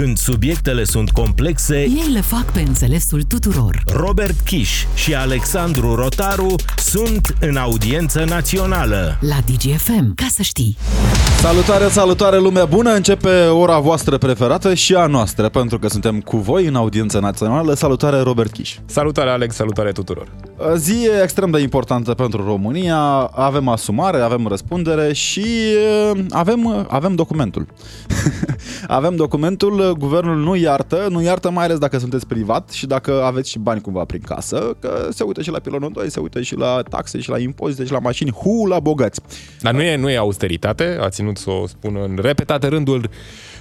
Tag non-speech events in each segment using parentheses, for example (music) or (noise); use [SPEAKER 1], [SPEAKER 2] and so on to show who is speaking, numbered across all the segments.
[SPEAKER 1] Când subiectele sunt complexe,
[SPEAKER 2] Ei le fac pe înțelesul tuturor.
[SPEAKER 1] Robert Kiș și Alexandru Rotaru sunt în audiență națională.
[SPEAKER 2] La DGFM, ca să știi.
[SPEAKER 3] Salutare, salutare lumea bună! Începe ora voastră preferată și a noastră, pentru că suntem cu voi în audiență națională. Salutare, Robert Kiș!
[SPEAKER 4] Salutare Alex, salutare tuturor!
[SPEAKER 3] Zi extrem de importantă pentru România, avem asumare, avem răspundere și uh, avem, avem documentul. (laughs) avem documentul, guvernul nu iartă, nu iartă mai ales dacă sunteți privat și dacă aveți și bani cumva prin casă, că se uită și la pilonul 2, se uită și la taxe și la impozite și la mașini, hu, la bogați.
[SPEAKER 4] Dar nu e, nu e austeritate, a ținut să o spună în repetate rânduri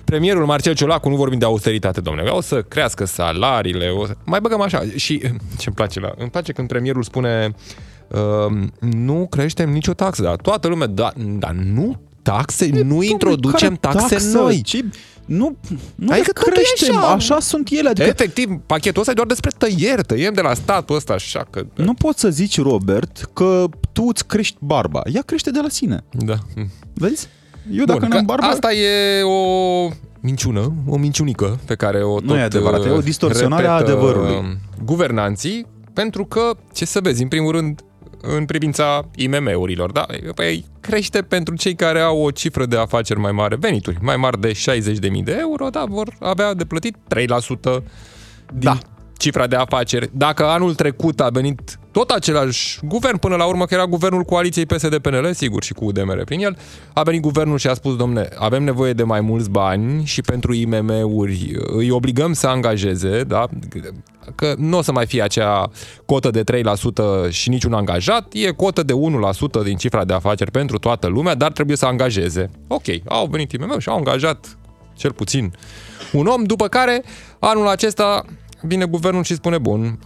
[SPEAKER 4] premierul Marcel Ciolacu, nu vorbim de austeritate, domnule, o să crească salariile, o să... mai băgăm așa. Și (laughs) ce-mi place la... Îmi place când premierul spune uh, nu creștem nicio taxă, dar toată lumea, da, dar nu taxe, nu
[SPEAKER 3] Dom'le,
[SPEAKER 4] introducem
[SPEAKER 3] care
[SPEAKER 4] taxe
[SPEAKER 3] taxă?
[SPEAKER 4] noi.
[SPEAKER 3] Ce? Nu, nu
[SPEAKER 4] Adică
[SPEAKER 3] adică
[SPEAKER 4] totul e
[SPEAKER 3] creștem,
[SPEAKER 4] așa.
[SPEAKER 3] așa sunt ele. Adică
[SPEAKER 4] Efectiv, pachetul ăsta e doar despre tăieri, tăiem de la statul ăsta așa că...
[SPEAKER 3] nu poți să zici, Robert, că tu îți crești barba. Ea crește de la sine.
[SPEAKER 4] Da.
[SPEAKER 3] Vezi? Eu dacă
[SPEAKER 4] Bun,
[SPEAKER 3] n-am
[SPEAKER 4] că
[SPEAKER 3] barbă...
[SPEAKER 4] Asta e o minciună, o minciunică pe care o tot
[SPEAKER 3] Nu e adevărat, e o
[SPEAKER 4] uh,
[SPEAKER 3] distorsionare a
[SPEAKER 4] repetă,
[SPEAKER 3] adevărului.
[SPEAKER 4] uh, Guvernanții, pentru că, ce să vezi, în primul rând, în privința IMM-urilor, da? Păi crește pentru cei care au o cifră de afaceri mai mare, venituri mai mari de 60.000 de euro, da, vor avea de plătit 3% din
[SPEAKER 3] Da.
[SPEAKER 4] cifra de afaceri. Dacă anul trecut a venit tot același guvern, până la urmă că era guvernul coaliției PSD-PNL, sigur, și cu UDMR prin el, a venit guvernul și a spus, domne, avem nevoie de mai mulți bani și pentru IMM-uri îi obligăm să angajeze, da? că nu o să mai fie acea cotă de 3% și niciun angajat, e cotă de 1% din cifra de afaceri pentru toată lumea, dar trebuie să angajeze. Ok, au venit IMM și au angajat cel puțin un om, după care anul acesta vine guvernul și spune, bun,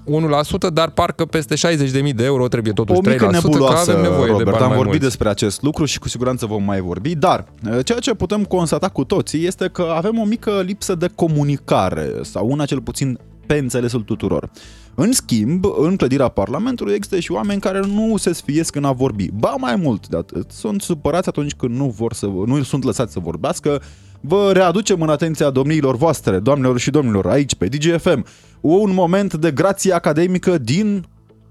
[SPEAKER 4] 1%, dar parcă peste 60.000 de euro trebuie totuși
[SPEAKER 3] O mică
[SPEAKER 4] 3%, că
[SPEAKER 3] nebuloasă,
[SPEAKER 4] avem nevoie
[SPEAKER 3] Robert,
[SPEAKER 4] de bani
[SPEAKER 3] am
[SPEAKER 4] mai
[SPEAKER 3] vorbit
[SPEAKER 4] mulți.
[SPEAKER 3] despre acest lucru și cu siguranță vom mai vorbi, dar eh, ceea ce putem constata cu toții este că avem o mică lipsă de comunicare, sau una cel puțin pe înțelesul tuturor. În schimb, în clădirea Parlamentului există și oameni care nu se sfiesc în a vorbi. Ba mai mult de atât, sunt supărați atunci când nu, vor să, nu sunt lăsați să vorbească. Vă readucem în atenția domniilor voastre, doamnelor și domnilor, aici pe DGFM, un moment de grație academică din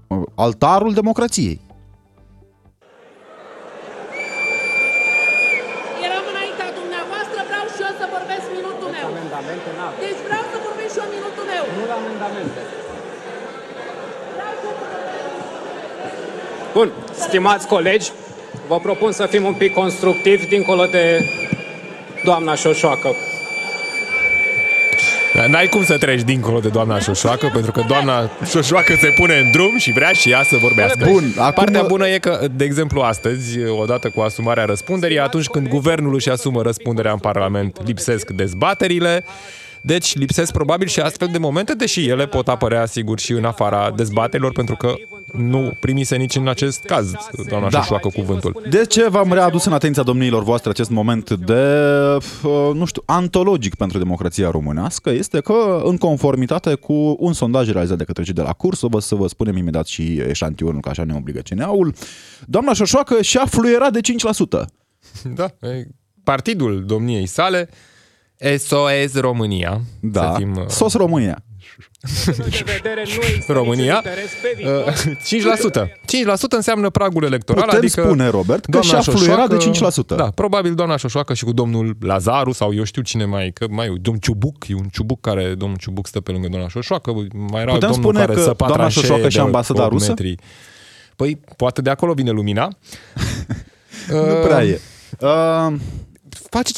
[SPEAKER 3] uh, altarul democrației.
[SPEAKER 5] Eram înaintea dumneavoastră, vreau și eu să vorbesc minutul meu.
[SPEAKER 6] Amendamente n-avem.
[SPEAKER 5] Deci vreau să vorbesc și eu minutul meu.
[SPEAKER 6] Nu la amendamente.
[SPEAKER 5] Vreau și eu să vorbesc.
[SPEAKER 6] Bun, stimați colegi, vă propun să fim un pic constructivi dincolo de doamna Șoșoacă.
[SPEAKER 4] Dar N-ai cum să treci dincolo de doamna Șoșoacă, pentru că doamna Șoșoacă se pune în drum și vrea și ea să vorbească.
[SPEAKER 3] Bun, acum-
[SPEAKER 4] Partea bună e că, de exemplu, astăzi, odată cu asumarea răspunderii, atunci când guvernul își asumă răspunderea în Parlament, lipsesc dezbaterile, deci lipsesc probabil și astfel de momente, deși ele pot apărea, sigur, și în afara dezbaterilor, pentru că nu primise nici în acest caz doamna
[SPEAKER 3] Da.
[SPEAKER 4] Șoșoacă cuvântul.
[SPEAKER 3] De ce v-am readus în atenția domniilor voastre acest moment de, uh, nu știu, antologic pentru democrația românească? Este că, în conformitate cu un sondaj realizat de către cei de la curs, o vă să vă spunem imediat și eșantionul, că așa ne obligă CNA-ul, doamna Șoșoacă și-a fluierat de 5%.
[SPEAKER 4] Da, e partidul domniei sale, SOS România.
[SPEAKER 3] Da,
[SPEAKER 4] Să fim, uh,
[SPEAKER 3] sos România.
[SPEAKER 6] De vedere, nu există (laughs)
[SPEAKER 4] România,
[SPEAKER 6] niciun interes pe viitor.
[SPEAKER 4] Uh, 5%. 5% înseamnă pragul electoral,
[SPEAKER 3] Putem
[SPEAKER 4] adică
[SPEAKER 3] spune, Robert, că
[SPEAKER 4] doamna
[SPEAKER 3] și-a fluierat de
[SPEAKER 4] Șoșoacă-
[SPEAKER 3] 5%.
[SPEAKER 4] Da, probabil doamna Șoșoacă și cu domnul Lazaru sau eu știu cine mai, că mai e domnul Ciubuc, e un Ciubuc care, domnul Ciubuc stă pe lungă doamna Șoșoacă, mai era
[SPEAKER 3] Putem
[SPEAKER 4] domnul
[SPEAKER 3] spune
[SPEAKER 4] care
[SPEAKER 3] că
[SPEAKER 4] săpa
[SPEAKER 3] doamna
[SPEAKER 4] tranșee
[SPEAKER 3] Șoșoacă și
[SPEAKER 4] de
[SPEAKER 3] ambasada
[SPEAKER 4] 8
[SPEAKER 3] rusă?
[SPEAKER 4] Metri. Păi, poate de acolo vine lumina. (laughs)
[SPEAKER 3] Nu prea e. Uh,
[SPEAKER 4] face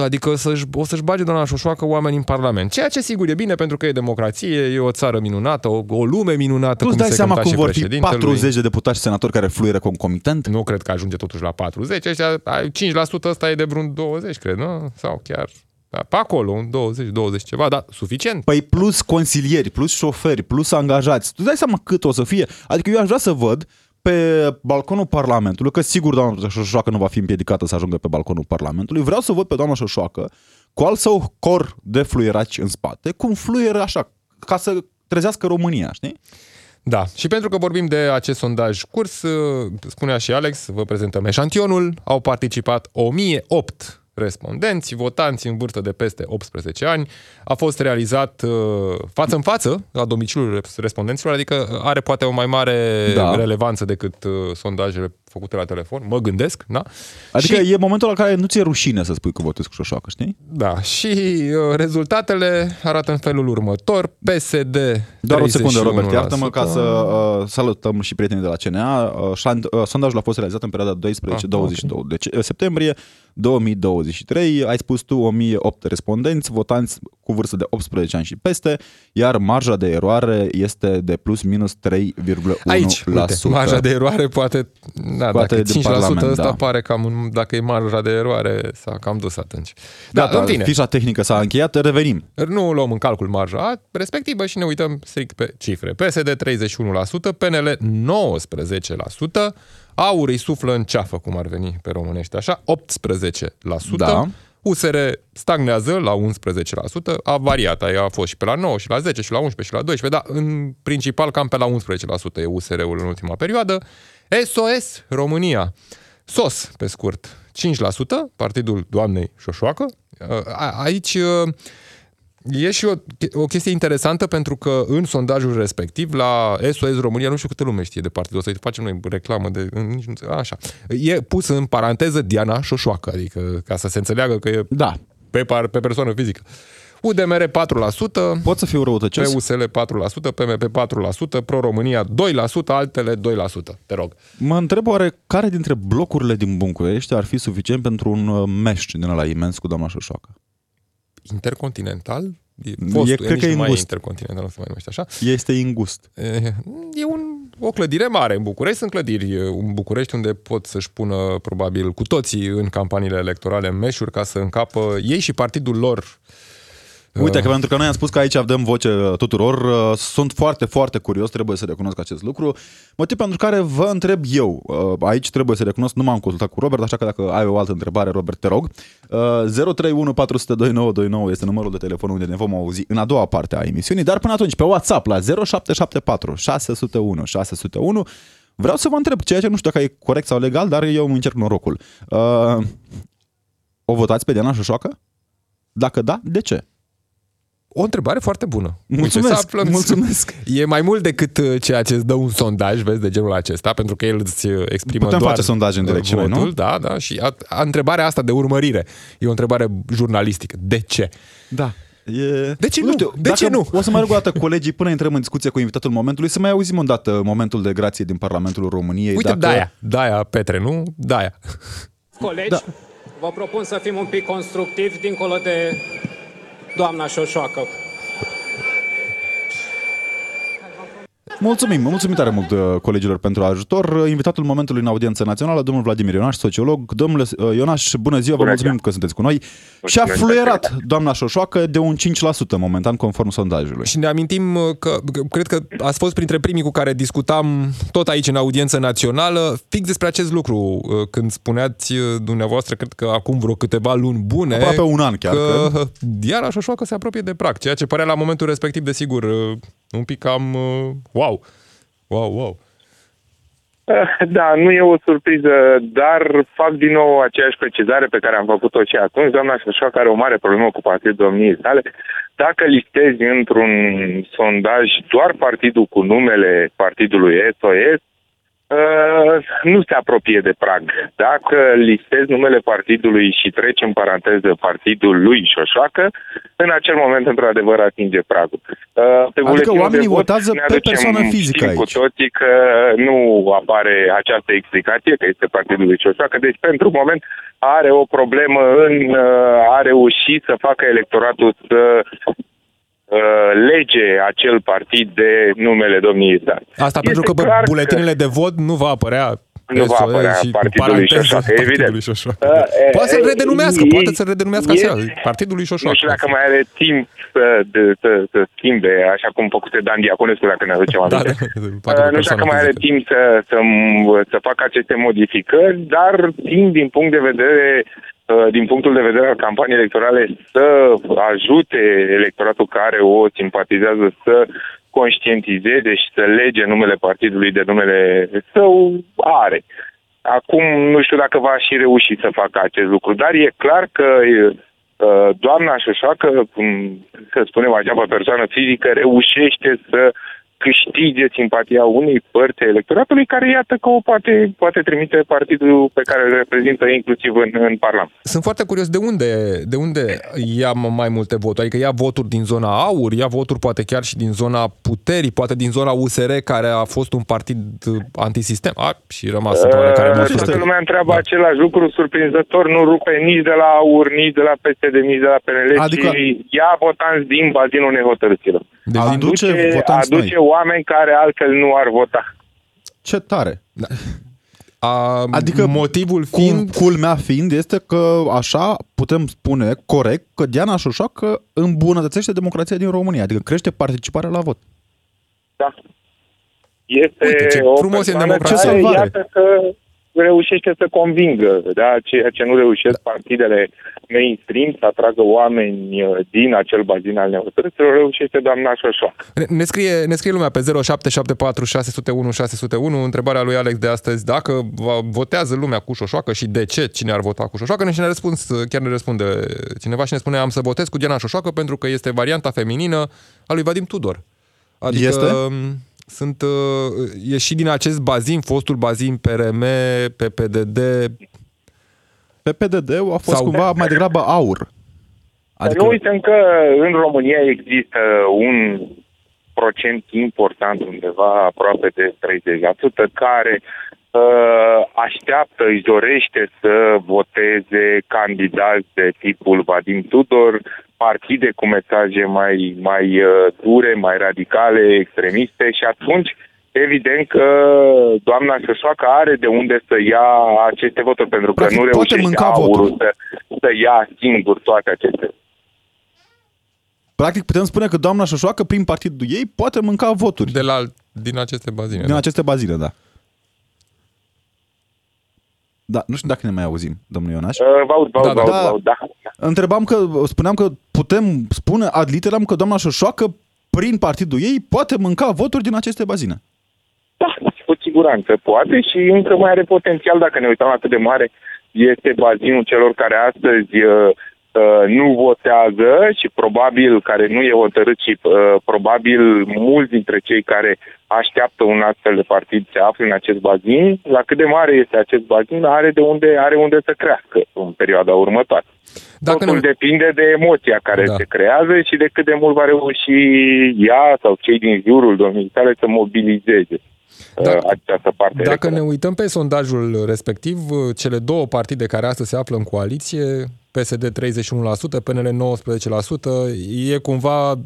[SPEAKER 4] 5%, adică să-și, o să-și bage doamna Șoșoacă oameni în Parlament. Ceea ce sigur e bine pentru că e democrație, e o țară minunată, o, o lume minunată,
[SPEAKER 3] tu îți
[SPEAKER 4] cum
[SPEAKER 3] dai
[SPEAKER 4] se
[SPEAKER 3] seama
[SPEAKER 4] cânta
[SPEAKER 3] cum
[SPEAKER 4] și
[SPEAKER 3] vor fi
[SPEAKER 4] președintelui.
[SPEAKER 3] 40 de deputați și senatori care fluieră concomitent?
[SPEAKER 4] Nu cred că ajunge totuși la 40, ăștia, ai 5% ăsta e de vreun 20, cred, nu? Sau chiar da, pe acolo, un 20, 20 ceva, da, suficient.
[SPEAKER 3] Păi plus consilieri, plus șoferi, plus angajați. Tu dai seama cât o să fie? Adică eu aș vrea să văd pe balconul Parlamentului, că sigur doamna Șoșoacă nu va fi împiedicată să ajungă pe balconul Parlamentului, vreau să văd pe doamna Șoșoacă cu al său cor de fluieraci în spate, cum fluieră așa, ca să trezească România, știi?
[SPEAKER 4] Da, și pentru că vorbim de acest sondaj curs, ă, spunea și Alex, vă prezentăm eșantionul, au participat 1008 respondenți, votanți în vârstă de peste 18 ani. A fost realizat uh, față în față la domiciliul respondenților, adică are poate o mai mare
[SPEAKER 3] Da.
[SPEAKER 4] relevanță decât uh, sondajele făcute la telefon, mă gândesc, da?
[SPEAKER 3] Adică
[SPEAKER 4] și,
[SPEAKER 3] e momentul la care nu ți-e rușine să spui că votezi cu șoșoacă, știi?
[SPEAKER 4] Da, și uh, rezultatele arată în felul următor. PSD
[SPEAKER 3] Doar o secundă, Robert,
[SPEAKER 4] 31%.
[SPEAKER 3] iartă-mă ca să uh, salutăm și prietenii de la CNA. Uh, șan- uh, sondajul a fost realizat în perioada 12-22
[SPEAKER 4] Ah,
[SPEAKER 3] deci, uh, septembrie 2023. Ai spus tu 1008 respondenți, votanți cu vârstă de 18 ani și peste, iar marja de eroare este de plus minus 3,1%.
[SPEAKER 4] Aici, uite, marja de eroare poate, da,
[SPEAKER 3] Poate
[SPEAKER 4] dacă
[SPEAKER 3] din
[SPEAKER 4] 5%
[SPEAKER 3] Parlament,
[SPEAKER 4] ăsta
[SPEAKER 3] da.
[SPEAKER 4] pare cam, un- dacă e marja de eroare, s-a cam dus atunci. Da,
[SPEAKER 3] Gata,
[SPEAKER 4] în fine,
[SPEAKER 3] fișa tehnică s-a încheiat, revenim.
[SPEAKER 4] nu luăm în calcul marja respectivă și ne uităm strict pe cifre. PSD 31%, PNL 19%, Aur îi suflă în ceafă, cum ar veni pe românește așa, 18%.
[SPEAKER 3] Da.
[SPEAKER 4] USR stagnează la 11%, a variat, a fost și pe la 9, și la 10, și la 11, și la 12, dar în principal cam pe la 11% e USR-ul în ultima perioadă. SOS România, SOS pe scurt, 5%, partidul doamnei Șoșoacă. A- Aici uh, E și o, o chestie interesantă pentru că în sondajul respectiv la SOS România, nu știu câte lume știe de partidul ăsta, facem noi reclamă de... Nici nu, înțeleg, așa. E pus în paranteză Diana Șoșoacă, adică ca să se înțeleagă că e
[SPEAKER 3] Da.
[SPEAKER 4] pe, par, pe persoană fizică. UDMR 4%,
[SPEAKER 3] Pot să fiu răutăcios?
[SPEAKER 4] PUSL 4%, PMP 4%, Pro-România 2%, altele 2%. Te rog.
[SPEAKER 3] Mă întreb oare care dintre blocurile din București ar fi suficient pentru un uh, meș din ăla imens cu doamna Șoșoacă?
[SPEAKER 4] Intercontinental? E,
[SPEAKER 3] E,
[SPEAKER 4] fostul,
[SPEAKER 3] cred
[SPEAKER 4] nici
[SPEAKER 3] că e
[SPEAKER 4] nu mai e
[SPEAKER 3] îngust.
[SPEAKER 4] intercontinental, nu se mai numește așa.
[SPEAKER 3] Este ingust.
[SPEAKER 4] E, e un, o clădire mare în București. Sunt clădiri e, în București unde pot să-și pună probabil cu toții în campaniile electorale meșuri ca să încapă ei și partidul lor.
[SPEAKER 3] Uite că pentru că noi am spus că aici avem voce uh, tuturor, uh, sunt foarte, foarte curios, trebuie să recunosc acest lucru. Motiv pentru care vă întreb eu, uh, aici trebuie să recunosc, nu m-am consultat cu Robert, așa că dacă ai o altă întrebare, Robert, te rog. Uh, 031 402 929 este numărul de telefon unde ne vom auzi în a doua parte a emisiunii, dar până atunci pe WhatsApp la 0774 601 601 Vreau să vă întreb, ceea ce nu știu dacă e corect sau legal, dar eu îmi încerc norocul. Uh, o votați pe Diana Șoșoacă? Dacă da, de ce?
[SPEAKER 4] O întrebare foarte bună.
[SPEAKER 3] Mulțumesc,
[SPEAKER 4] Uite, să aflăm-
[SPEAKER 3] mulțumesc.
[SPEAKER 4] E mai mult decât uh, ceea ce îți dă un sondaj, vezi, de genul acesta, pentru că el îți uh, exprimă
[SPEAKER 3] Putem
[SPEAKER 4] doar
[SPEAKER 3] face sondaj în direct și noi, nu?
[SPEAKER 4] votul, Da, da, și a, a, întrebarea asta de urmărire e o întrebare jurnalistică. De ce?
[SPEAKER 3] Da. E...
[SPEAKER 4] De ce nu? De
[SPEAKER 3] dacă
[SPEAKER 4] ce nu?
[SPEAKER 3] O să mai rog o dată colegii până intrăm în discuție cu invitatul momentului să mai auzim o dată momentul de grație din Parlamentul României.
[SPEAKER 4] Uite,
[SPEAKER 3] dacă...
[SPEAKER 4] Daia. Daia, Petre, nu? Daia.
[SPEAKER 6] Colegi,
[SPEAKER 3] Da.
[SPEAKER 6] vă propun să fim un pic constructivi dincolo de doamna Șoșoacă.
[SPEAKER 3] Mulțumim, mulțumim tare mult uh, colegilor pentru ajutor. Invitatul momentului în audiență națională, domnul Vladimir Ionaș, sociolog. Domnule uh, Ionaș, bună ziua, vă
[SPEAKER 7] Bună
[SPEAKER 3] mulțumim
[SPEAKER 7] ziua.
[SPEAKER 3] că sunteți cu noi. Și a
[SPEAKER 7] Mulțumesc,
[SPEAKER 3] fluierat doamna Șoșoacă de un 5% momentan, conform sondajului.
[SPEAKER 4] Și ne amintim uh, că, că cred că ați fost printre primii cu care discutam tot aici în audiență națională fix despre acest lucru uh, când spuneați uh, dumneavoastră, cred că acum vreo câteva luni bune
[SPEAKER 3] Aproape un an chiar,
[SPEAKER 4] că
[SPEAKER 3] cred.
[SPEAKER 4] Diana Șoșoacă se apropie de prag, ceea ce părea la momentul respectiv, desigur, uh, un pic cam uh, wow. Wow, wow. (laughs)
[SPEAKER 7] Da, nu e o surpriză, dar fac din nou aceeași precizare pe care am făcut-o și atunci. Doamna Șoșoacă are o mare problemă cu partidul domniei sale. Dacă listezi într-un sondaj doar partidul cu numele partidului SOS, uh, nu se apropie de prag. Dacă listezi numele partidului și treci în paranteză partidul lui Șoșoacă, în acel moment, într-adevăr, atinge pragul. Uh, Pe buletinul
[SPEAKER 3] oamenii
[SPEAKER 7] de vot
[SPEAKER 3] votează
[SPEAKER 7] ne
[SPEAKER 3] pe
[SPEAKER 7] aducem-
[SPEAKER 3] persoană fizică
[SPEAKER 7] știm cu
[SPEAKER 3] aici.
[SPEAKER 7] toții că nu apare această explicație, că este partidul lui Șoșoacă, deci pentru moment are o problemă în uh, a reuși să facă electoratul să uh, lege acel partid de numele domniei sale.
[SPEAKER 4] Asta
[SPEAKER 7] Este
[SPEAKER 4] pentru că pe
[SPEAKER 7] clar că-
[SPEAKER 4] buletinele de vot nu va apărea
[SPEAKER 7] Nu va
[SPEAKER 4] SOS
[SPEAKER 7] apărea
[SPEAKER 4] și cu
[SPEAKER 7] partidul lui
[SPEAKER 4] paranteză
[SPEAKER 7] Șoșoacă,
[SPEAKER 4] partidul
[SPEAKER 7] evident.
[SPEAKER 4] lui Șoșoacă.
[SPEAKER 7] Uh, e-
[SPEAKER 4] Poate să-l
[SPEAKER 7] e-
[SPEAKER 4] redenumească,
[SPEAKER 7] e-
[SPEAKER 4] poate să-l redenumească
[SPEAKER 7] e-
[SPEAKER 4] așa, partidul lui Șoșoacă.
[SPEAKER 7] Nu știu dacă mai are timp să, de, să, să schimbe, așa cum făcuse Dan Diaconescu, dacă ne aducem
[SPEAKER 4] Da,
[SPEAKER 7] aminte.
[SPEAKER 4] da,
[SPEAKER 7] Uh,
[SPEAKER 4] poate o
[SPEAKER 7] nu știu dacă
[SPEAKER 4] persoană
[SPEAKER 7] mai are
[SPEAKER 4] fizică.
[SPEAKER 7] timp să, să, să facă aceste modificări, dar timp din punct de vedere uh, din punctul de vedere al campaniei electorale să ajute electoratul care o simpatizează să conștientizeze și să lege numele partidului de numele său are. Acum nu știu dacă va și reuși să facă acest lucru, dar e clar că uh, doamna Șoșoacă, cum să spunem așa, pe persoană fizică, reușește să câștige simpatia unei părți a electoratului care iată că o poate, poate trimite partidul pe care îl reprezintă inclusiv în, în Parlament.
[SPEAKER 4] Sunt foarte curios de unde, de unde ia mai multe voturi. Adică ia voturi din zona aur, ia voturi poate chiar și din zona puterii, poate din zona USR, care a fost un partid antisistem. A, și rămas într-o oarecare
[SPEAKER 7] Uh,
[SPEAKER 4] măsură.
[SPEAKER 7] Toată lumea întreabă
[SPEAKER 4] Da.
[SPEAKER 7] același lucru, surprinzător, nu rupe nici de la AUR, nici de la PSD, nici de la PNL,
[SPEAKER 3] Adică-
[SPEAKER 7] ci ia votanți din bazinul nehotărâților.
[SPEAKER 4] Deci din-
[SPEAKER 3] Aduce
[SPEAKER 7] Aduce,
[SPEAKER 3] votanți
[SPEAKER 7] aduce
[SPEAKER 3] noi.
[SPEAKER 7] oameni care altfel nu ar vota.
[SPEAKER 3] Ce tare!
[SPEAKER 4] a,
[SPEAKER 3] Adică
[SPEAKER 4] motivul
[SPEAKER 3] Cum,
[SPEAKER 4] fiind...
[SPEAKER 3] culmea fiind este că așa putem spune corect că Diana Șoșoacă îmbunătățește democrația din România, adică crește participarea la vot.
[SPEAKER 7] Da. Este
[SPEAKER 4] Uite, ce
[SPEAKER 7] o
[SPEAKER 4] frumos e în
[SPEAKER 7] persoană
[SPEAKER 4] democrație.
[SPEAKER 7] care,
[SPEAKER 3] Ce salvare.
[SPEAKER 7] iată că reușește să convingă, da, ceea ce nu reușesc partidele mainstream să atragă oameni uh, din acel bazin al neutrităților, reușește doamna Șoșoacă.
[SPEAKER 4] Ne- Ne scrie, ne scrie lumea pe 0774 601 601 întrebarea lui Alex de astăzi dacă va, votează lumea cu șoșoacă și de ce cine ar vota cu șoșoacă și ne răspuns, chiar ne răspunde cineva și ne spune am să votez cu Diana Șoșoacă pentru că este varianta feminină a lui Vadim Tudor. Adică
[SPEAKER 3] Este?
[SPEAKER 4] Sunt, uh, e și din acest bazin, fostul bazin PRM, PPDD,
[SPEAKER 3] Pe PDD a fost
[SPEAKER 4] Sau-
[SPEAKER 3] cumva mai degrabă aur.
[SPEAKER 7] Adică...
[SPEAKER 3] Adică
[SPEAKER 7] Nu uităm că în România există un procent important, undeva aproape de 30%, care uh, așteaptă, își dorește să voteze candidați de tipul Vadim Tudor, partide cu mesaje mai, mai uh, dure, mai radicale, extremiste și atunci evident că doamna Șoșoacă are de unde să ia aceste voturi, pentru că
[SPEAKER 3] Practic,
[SPEAKER 7] nu
[SPEAKER 3] poate
[SPEAKER 7] reușește
[SPEAKER 3] mânca
[SPEAKER 7] aurul
[SPEAKER 3] voturi.
[SPEAKER 7] să, să ia singur toate aceste
[SPEAKER 3] practic putem spune că doamna Șoșoacă prin partidul ei poate mânca voturi
[SPEAKER 4] de la, din aceste bazine.
[SPEAKER 3] din
[SPEAKER 4] da.
[SPEAKER 3] aceste bazine, da. Da, nu știu dacă ne mai auzim, domnul Ionaș.
[SPEAKER 7] Uh, vă aud, vă aud,
[SPEAKER 4] Da,
[SPEAKER 7] vă
[SPEAKER 3] da.
[SPEAKER 7] aud, vă aud, da.
[SPEAKER 3] Întrebam că, spuneam că putem spune ad literam că doamna Șoșoacă prin partidul ei poate mânca voturi din aceste bazine.
[SPEAKER 7] Da, cu siguranță poate și încă mai are potențial dacă ne uităm atât de mare este bazinul celor care astăzi uh, uh, nu votează și probabil care nu e hotărât și uh, probabil mulți dintre cei care așteaptă un astfel de partid se află în acest bazin. La cât de mare este acest bazin, are de unde, are unde să crească în perioada următoare.
[SPEAKER 4] Dacă
[SPEAKER 7] Totul
[SPEAKER 4] ne,
[SPEAKER 7] depinde de emoția care
[SPEAKER 4] Da.
[SPEAKER 7] se creează și de cât de mult va reuși ea sau cei din jurul domniei sale să mobilizeze
[SPEAKER 4] Dacă-
[SPEAKER 7] uh, această parte.
[SPEAKER 4] Dacă ne
[SPEAKER 7] electorală.
[SPEAKER 4] uităm pe sondajul respectiv, cele două partide care astăzi se află în coaliție, PSD 31%, PNL 19%, e cumva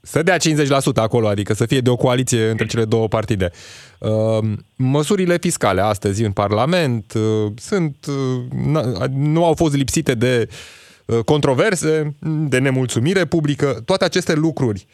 [SPEAKER 4] să dea 50% acolo, adică să fie de o coaliție între cele două partide. Uh, Măsurile fiscale astăzi în Parlament uh, sunt, uh, na- nu au fost lipsite de uh, controverse, de nemulțumire publică. Toate aceste lucruri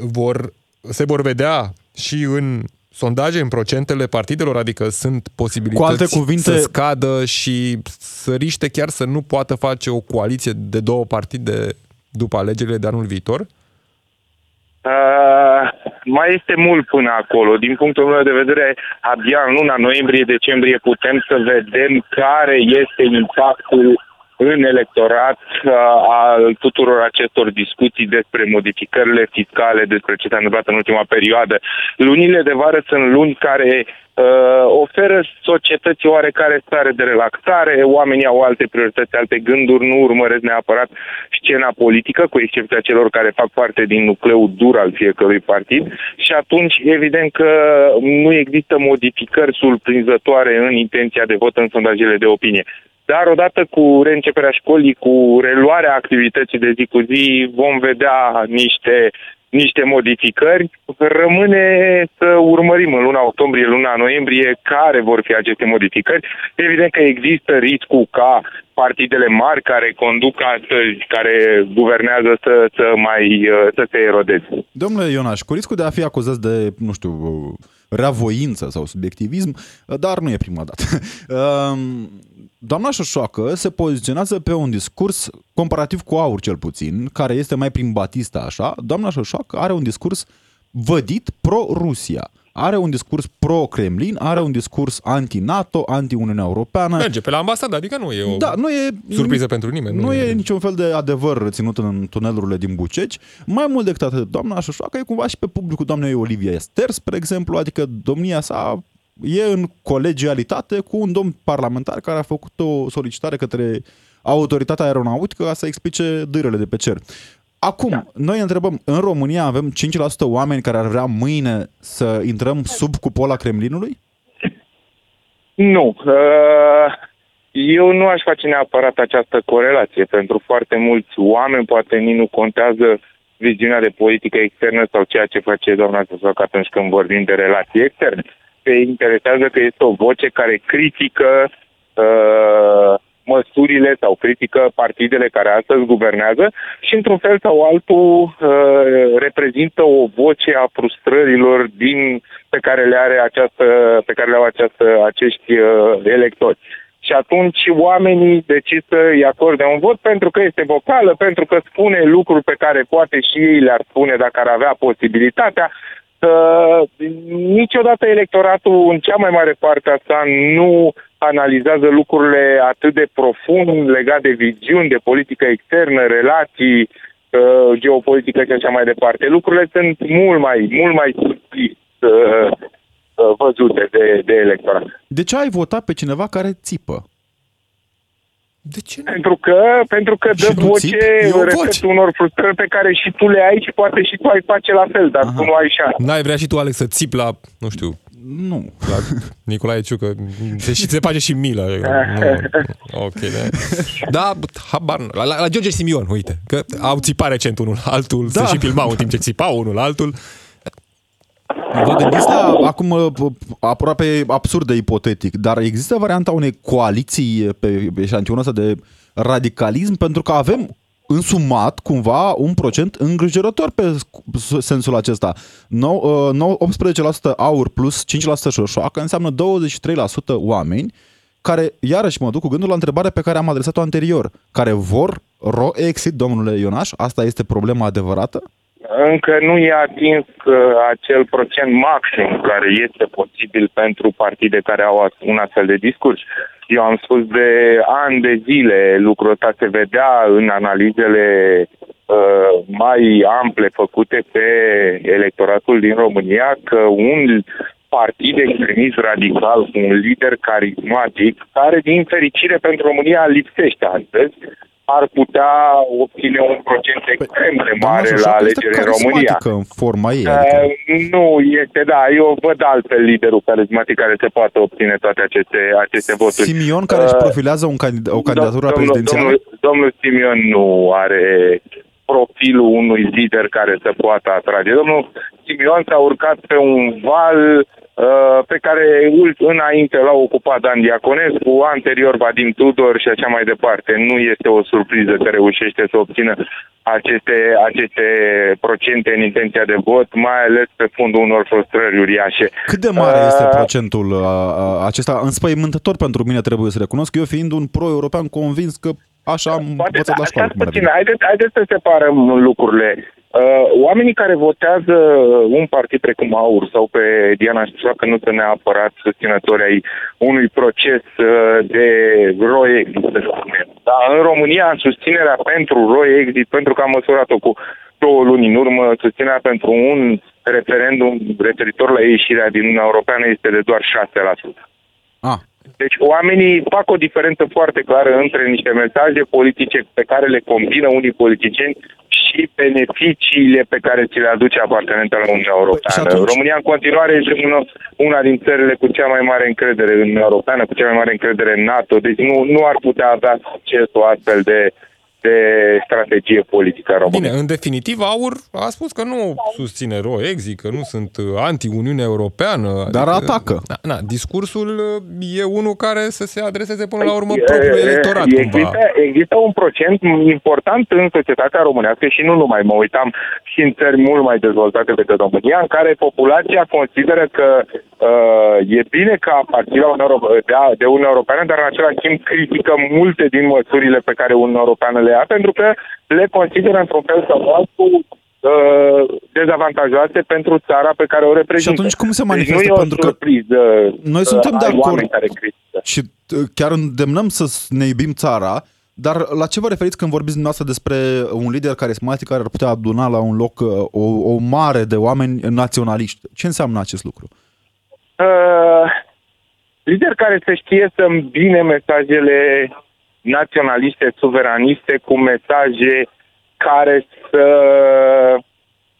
[SPEAKER 4] vor, se vor vedea și în sondaje, în procentele partidelor, adică sunt posibilități
[SPEAKER 3] Cu alte cuvinte-
[SPEAKER 4] să scadă și să riște chiar să nu poată face o coaliție de două partide după alegerile de anul viitor?
[SPEAKER 7] Uh, mai este mult până acolo. Din punctul meu de vedere, abia în luna noiembrie-decembrie putem să vedem care este impactul în electorat uh, al tuturor acestor discuții despre modificările fiscale, despre ce s-a întâmplat în ultima perioadă. Lunile de vară sunt luni care uh, oferă societății oarecare stare de relaxare, oamenii au alte priorități, alte gânduri, nu urmăresc neapărat scena politică, cu excepția celor care fac parte din nucleul dur al fiecărui partid și atunci evident că nu există modificări surprinzătoare în intenția de vot în sondajele de opinie. Dar odată cu reînceperea școlii, cu reluarea activității de zi cu zi, vom vedea niște niște modificări. Rămâne să urmărim în luna octombrie, luna noiembrie, care vor fi aceste modificări. Evident că există riscul ca partidele mari care conduc astăzi, care guvernează să, să mai să se erodeze.
[SPEAKER 3] Domnule Ionaș, cu riscul de a fi acuzați de, nu știu, reavoință sau subiectivism, dar nu e prima dată. Um, (laughs) Doamna Șoșoacă se poziționează pe un discurs comparativ cu aur cel puțin, care este mai prin Batista așa. Doamna Șoșoacă are un discurs vădit pro-Rusia. Are un discurs pro-Kremlin, are un discurs anti-NATO, anti-Uniunea Europeană.
[SPEAKER 4] Merge pe la ambasadă, adică nu e o
[SPEAKER 3] Da, nu e
[SPEAKER 4] surpriză pentru nimeni.
[SPEAKER 3] nu e niciun fel de adevăr ținut în tunelurile din Buceci. Mai mult decât atât, doamna Șoșoacă e cumva și pe publicul doamnei Olivia Ester, spre exemplu, adică domnia sa e în colegialitate cu un domn parlamentar care a făcut o solicitare către autoritatea aeronautică ca să explice dârele de pe cer. Acum, da. noi întrebăm, în România avem 5% oameni care ar vrea mâine să intrăm sub cupola Kremlinului?
[SPEAKER 7] Nu. Uh, Eu nu aș face neapărat această corelație. Pentru foarte mulți oameni poate nici nu contează viziunea de politică externă sau ceea ce face doamna Țăsoacă atunci când vorbim de relații externe. Pe interesează că este o voce care critică uh, măsurile sau critică partidele care astăzi guvernează și într-un fel sau altul uh, reprezintă o voce a frustrărilor din, pe care le are această, pe care le au această, acești uh, electori. Și atunci oamenii decid să îi acorde un vot pentru că este vocală, pentru că spune lucruri pe care poate și ei le-ar spune dacă ar avea posibilitatea. Uh, niciodată electoratul, în cea mai mare parte a sa, nu analizează lucrurile atât de profund legat de viziuni, de politică externă, relații, uh, geopolitică și așa mai departe. Lucrurile sunt mult mai, mult mai subtil uh, uh, văzute de, de electorat.
[SPEAKER 3] De ce ai votat pe cineva care țipă?
[SPEAKER 4] De ce nu?
[SPEAKER 7] Pentru că, pentru că dă
[SPEAKER 3] Și nu țip?
[SPEAKER 7] voce
[SPEAKER 3] E o
[SPEAKER 7] repet,
[SPEAKER 3] voce.
[SPEAKER 7] unor frustrări pe care și tu le ai și poate și tu ai face la fel, dar
[SPEAKER 3] Aha.
[SPEAKER 7] tu nu ai șansă.
[SPEAKER 4] N-ai vrea și tu, Alex, să țip la, nu știu,
[SPEAKER 3] Nu.
[SPEAKER 4] la Nicolae Ciucă, se, și se face și milă. (laughs) Nu, ok, da. Da, habar, nu. la, la, la George Simion, uite, că au țipat recent unul la altul,
[SPEAKER 3] Da.
[SPEAKER 4] se și filmau în timp ce țipau unul la altul.
[SPEAKER 3] Vă gândiți la, acum uh, aproape absurd de ipotetic, dar există varianta unei coaliții pe eșantionul ăsta de radicalism pentru că avem însumat cumva un procent îngrijorător pe sc- sensul acesta. Nou, uh, nou, 18% aur plus 5% șoșoacă înseamnă 23% oameni care, iarăși mă duc cu gândul la întrebarea pe care am adresat-o anterior, care vor ro-exit, domnule Ionaș? Asta este problema adevărată?
[SPEAKER 7] Încă nu e atins uh, acel procent maxim care este posibil pentru partide care au as- un astfel de discurs. Eu am spus de ani de zile lucrul ăsta se vedea în analizele uh, mai ample făcute pe electoratul din România că un partid extremist radical cu un lider carismatic, care din fericire pentru România lipsește astăzi, ar putea obține un procent extrem de mare
[SPEAKER 3] Doamna
[SPEAKER 7] la
[SPEAKER 3] Șoșoacă este
[SPEAKER 7] alegeri în România.
[SPEAKER 3] carismatică în forma ei. Adică...
[SPEAKER 7] Uh, nu, este, da, eu văd altfel liderul carismatic care se poate obține toate aceste, aceste voturi.
[SPEAKER 3] Simion care își
[SPEAKER 7] Uh,
[SPEAKER 3] profilează un candid- o candidatură
[SPEAKER 7] domnul,
[SPEAKER 3] prezidențială?
[SPEAKER 7] Domnul, domnul Simion nu are profilul unui lider care să poată atrage. Domnul Simion s-a urcat pe un val uh, pe care ul- înainte l-a ocupat Dan Diaconescu, anterior Vadim Tudor și așa mai departe. Nu este o surpriză că reușește să obțină aceste, aceste procente în intenția de vot, mai ales pe fundul unor frustrări uriașe.
[SPEAKER 3] Cât de mare
[SPEAKER 7] Uh,
[SPEAKER 3] este procentul uh, uh, acesta înspăimântător pentru mine, trebuie să recunosc, eu fiind un pro-european convins că așa am
[SPEAKER 7] Poate,
[SPEAKER 3] învățat la școală.
[SPEAKER 7] stați
[SPEAKER 3] cum ar
[SPEAKER 7] puțin,
[SPEAKER 3] veni.
[SPEAKER 7] haideți, haideți să separăm lucrurile. Uh, oamenii care votează un partid precum AUR sau pe Diana Șoșoacă nu sunt neapărat susținători ai unui proces uh, de ROI exit, să spunem. Dar în România susținerea pentru ROI exit, pentru că am măsurat-o cu două luni în urmă, susținerea pentru un referendum referitor la ieșirea din Uniunea Europeană este de doar 6%.
[SPEAKER 3] Ah,
[SPEAKER 7] Deci oamenii fac o diferență foarte clară între niște mesaje politice pe care le combină unii politicieni și beneficiile pe care ți le aduce apartenența la Uniunea Europeană.
[SPEAKER 3] și atunci-
[SPEAKER 7] România în continuare este una, una din țările cu cea mai mare încredere în Uniunea Europeană, cu cea mai mare încredere în NATO, deci nu, nu ar putea avea succes o astfel de, de strategie politică a României.
[SPEAKER 4] Bine, în definitiv, Aur a spus că nu susține ROEXI, că nu sunt uh, anti-Uniunea Europeană.
[SPEAKER 3] Dar atacă.
[SPEAKER 4] Na, na, discursul uh, e unul care să se adreseze până la urmă
[SPEAKER 7] Păi,
[SPEAKER 4] propriul
[SPEAKER 7] e-
[SPEAKER 4] electorat,
[SPEAKER 7] există,
[SPEAKER 4] cumva.
[SPEAKER 7] există un procent important în societatea românească și nu numai, mă uitam și în țări mult mai dezvoltate decât România, în care populația consideră că uh, e bine că aparține la Uniunea Euro- de, de Uniunea Europeană, dar în același timp critică multe din măsurile pe care Uniunea Europeană le ia, pentru că le consideră într-un fel sau altul uh, dezavantajoase pentru țara pe care o reprezintă.
[SPEAKER 3] Și atunci cum se
[SPEAKER 7] Deci
[SPEAKER 3] manifestă?
[SPEAKER 7] nu e o
[SPEAKER 3] Pentru că
[SPEAKER 7] surpriză.
[SPEAKER 3] noi
[SPEAKER 7] uh,
[SPEAKER 3] suntem de
[SPEAKER 7] ai
[SPEAKER 3] acord.
[SPEAKER 7] oameni care critică.
[SPEAKER 3] Și uh, chiar îndemnăm să ne iubim țara, dar la ce vă referiți când vorbiți dumneavoastră despre un lider carismatic care ar putea aduna la un loc uh, o, o mare de oameni naționaliști? Ce înseamnă acest lucru?
[SPEAKER 7] Uh, lider care să știe să îmbine mesajele naționaliste, suveraniste cu mesaje care să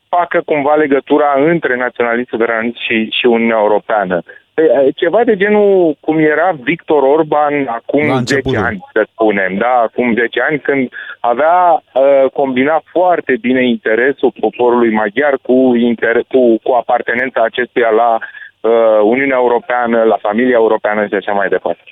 [SPEAKER 7] facă cumva legătura între naționalist, suveranist și, și Uniunea Europeană. E, Ceva de genul cum era Victor Orban
[SPEAKER 3] La
[SPEAKER 7] acum 10
[SPEAKER 3] începutul.
[SPEAKER 7] ani, să spunem, da, acum 10 ani, când avea uh, combinat foarte bine interesul poporului maghiar cu, inter- cu, cu apartenența acestuia la uh, Uniunea Europeană, la familia europeană și așa mai departe.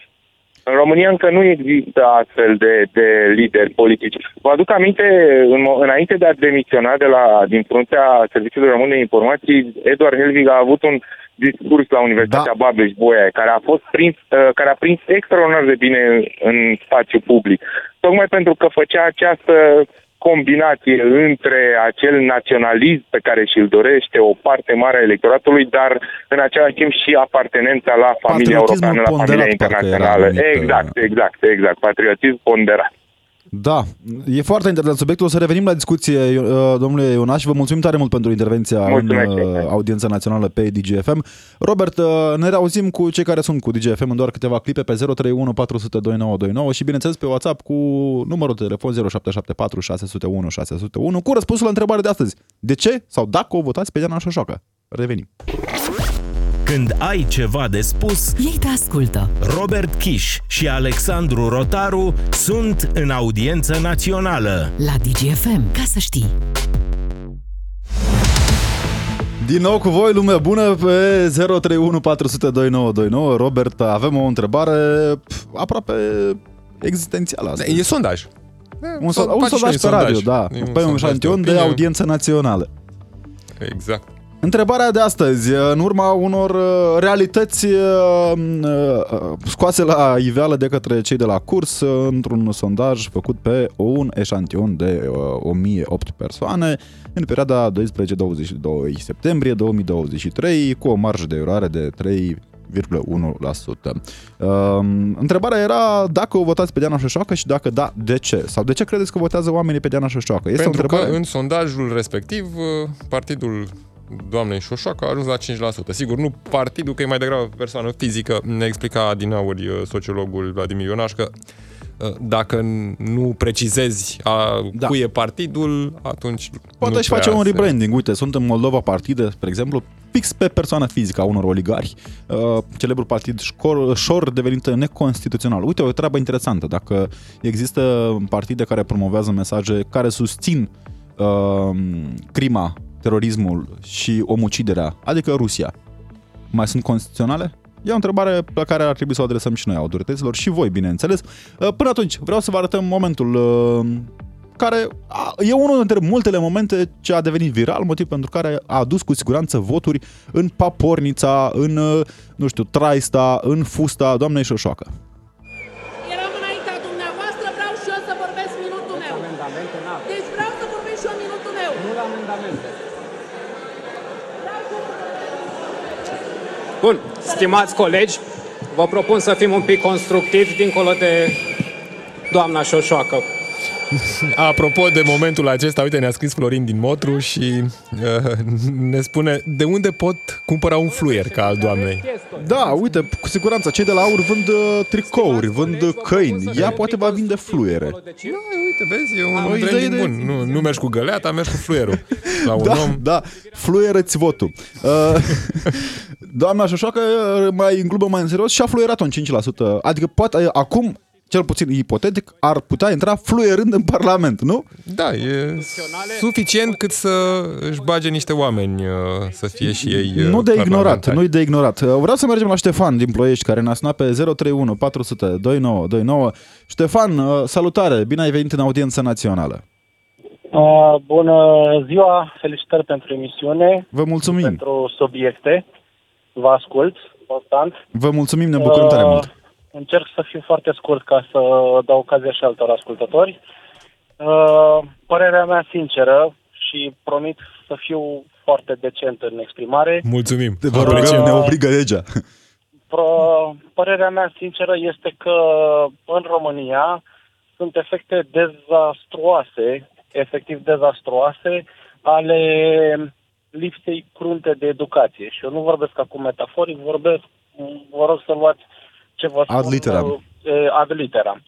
[SPEAKER 7] În România încă nu există astfel de, de lideri politici. Vă aduc aminte, în, mo- înainte de a demisiona de la, din fruntea Serviciului Român de Informații, Eduard Helvig a avut un discurs la Universitatea da. Babeș-Bolyai, care a fost prins, uh, care a prins extraordinar de bine în, în spațiu public. Tocmai pentru că făcea această combinație între acel naționalism pe care și-l dorește o parte mare a electoratului, dar în același timp și apartenența la familia
[SPEAKER 3] Patriotismul
[SPEAKER 7] europeană, la familia
[SPEAKER 3] ponderat, parcă era
[SPEAKER 7] internațională.
[SPEAKER 3] numit,
[SPEAKER 7] Exact, exact, exact. Patriotism ponderat.
[SPEAKER 3] Da, e foarte interesant subiectul. O să revenim la discuție, uh, domnule Ionaș. Vă mulțumim tare mult pentru intervenția
[SPEAKER 7] Mulțumesc.
[SPEAKER 3] în uh, audiența națională pe DGFM. Robert, uh, ne reauzim cu cei care sunt cu DGFM în doar câteva clipe pe 031 400 2929 și bineînțeles pe WhatsApp cu numărul de telefon 0774 601 601 cu răspunsul la întrebarea de astăzi. De ce sau dacă o votați pe Diana Șoșoacă? Revenim.
[SPEAKER 1] Când ai ceva de spus,
[SPEAKER 2] Ei te ascultă.
[SPEAKER 1] Robert Kiș și Alexandru Rotaru sunt în audiență națională.
[SPEAKER 2] La DGFM, ca să știi.
[SPEAKER 3] Din nou cu voi, lume bună, pe 031 400 2929. Robert, avem o întrebare pf, aproape existențială astăzi.
[SPEAKER 4] E sondaj.
[SPEAKER 3] Un, so-
[SPEAKER 4] Faci
[SPEAKER 3] un
[SPEAKER 4] și
[SPEAKER 3] sondaj
[SPEAKER 4] noi
[SPEAKER 3] pe radio,
[SPEAKER 4] sondaj.
[SPEAKER 3] da.
[SPEAKER 4] E un
[SPEAKER 3] Pe un
[SPEAKER 4] sondaj de
[SPEAKER 3] șantion de
[SPEAKER 4] opinie.
[SPEAKER 3] audiență națională.
[SPEAKER 4] Exact.
[SPEAKER 3] Întrebarea de astăzi, în urma unor uh, realități uh, uh, scoase la iveală de către cei de la curs uh, într-un sondaj făcut pe un eșantion de uh, 1008 persoane în perioada 12-22 septembrie 2023 cu o marjă de eroare de 3,1%. Um, întrebarea era dacă o votați pe Diana Șoșoacă și dacă da, de ce? Sau de ce credeți că votează oamenii pe Diana Șoșoacă? Este
[SPEAKER 4] Pentru
[SPEAKER 3] o întrebare...
[SPEAKER 4] că în sondajul respectiv, uh, partidul doamnei Șoșoacă a ajuns la 5%. Sigur, nu partidul, că e mai degrabă persoană fizică. Ne explica din auri uh, sociologul Vladimir Ionaș că uh, dacă nu precizezi a
[SPEAKER 3] Da.
[SPEAKER 4] cui e partidul, atunci
[SPEAKER 3] Poate
[SPEAKER 4] nu
[SPEAKER 3] își face
[SPEAKER 4] prea
[SPEAKER 3] un
[SPEAKER 4] se-
[SPEAKER 3] rebranding. Uite, sunt în Moldova partide, spre exemplu, fix pe persoana fizică a unor oligari. Uh, celebrul partid Școr, Șor devenit neconstituțional. Uite, o treabă interesantă. Dacă există partide care promovează mesaje care susțin uh, crima, terorismul și omuciderea, adică Rusia, mai sunt constituționale? E o întrebare pe care ar trebui să o adresăm și noi autorităților și voi, bineînțeles. Uh, Până atunci, vreau să vă arătăm momentul uh, care a, e unul dintre multele momente ce a devenit viral, motiv pentru care a adus cu siguranță voturi în Papornița, în, uh, nu știu, Traista, în Fusta, doamnei Șoșoacă.
[SPEAKER 5] Eram înaintea dumneavoastră, vreau și eu să vorbesc minutul meu. Deci vreau să vorbesc și eu minutul meu. Nu la amendamente.
[SPEAKER 6] Bun, stimați colegi, vă propun să fim un pic constructivi dincolo de doamna Șoșoacă. (laughs)
[SPEAKER 4] Apropo de momentul acesta, uite, ne-a scris Florin din Motru și uh, ne spune de unde pot cumpăra un fluier ca al doamnei.
[SPEAKER 3] Da, uite, cu siguranță, cei de la AUR vând uh, tricouri, vând uh, câini. Ea poate va vinde fluiere.
[SPEAKER 4] Da, uite, vezi, e un
[SPEAKER 3] Am o
[SPEAKER 4] branding
[SPEAKER 3] idee de-
[SPEAKER 4] bun. Nu, nu mergi cu găleata, mergi cu fluierul. (laughs) La un
[SPEAKER 3] Da,
[SPEAKER 4] om.
[SPEAKER 3] da, fluieră-ți votul. Uh, (laughs) doamna Șoșoacă uh, mai înglubă mai în serios și a fluierat-o în 5%. Adică poate, uh, acum, cel puțin ipotetic, ar putea intra fluierând în Parlament, nu?
[SPEAKER 4] Da, e suficient cât să își bage niște oameni uh, să fie și ei uh,
[SPEAKER 3] Nu de ignorat,
[SPEAKER 4] parlamentari.
[SPEAKER 3] nu de ignorat. Uh, Vreau să mergem la Ștefan din Ploiești, care ne-a sunat pe 031 400 2929. Ștefan, uh, salutare, bine ai venit în audiență națională.
[SPEAKER 8] Uh, bună ziua, felicitări pentru emisiune,
[SPEAKER 3] Vă mulțumim,
[SPEAKER 8] pentru subiecte. Vă ascult constant.
[SPEAKER 3] vă mulțumim, ne bucurăm tare mult.
[SPEAKER 8] Încerc să fiu foarte scurt ca să dau ocazia și altor ascultători. Uh, părerea mea sinceră și promit să fiu foarte decent în exprimare.
[SPEAKER 4] Mulțumim.
[SPEAKER 3] Vă rog,
[SPEAKER 4] Apreciem.
[SPEAKER 3] ne obligă legea.
[SPEAKER 8] Pro, părerea mea sinceră este că în România sunt efecte dezastruoase, efectiv dezastruoase, ale lipsei crunte de educație. Și eu nu vorbesc acum metaforic, vorbesc, vă rog să luați ce vă spun
[SPEAKER 3] Ad literam.
[SPEAKER 8] uh, ad literam.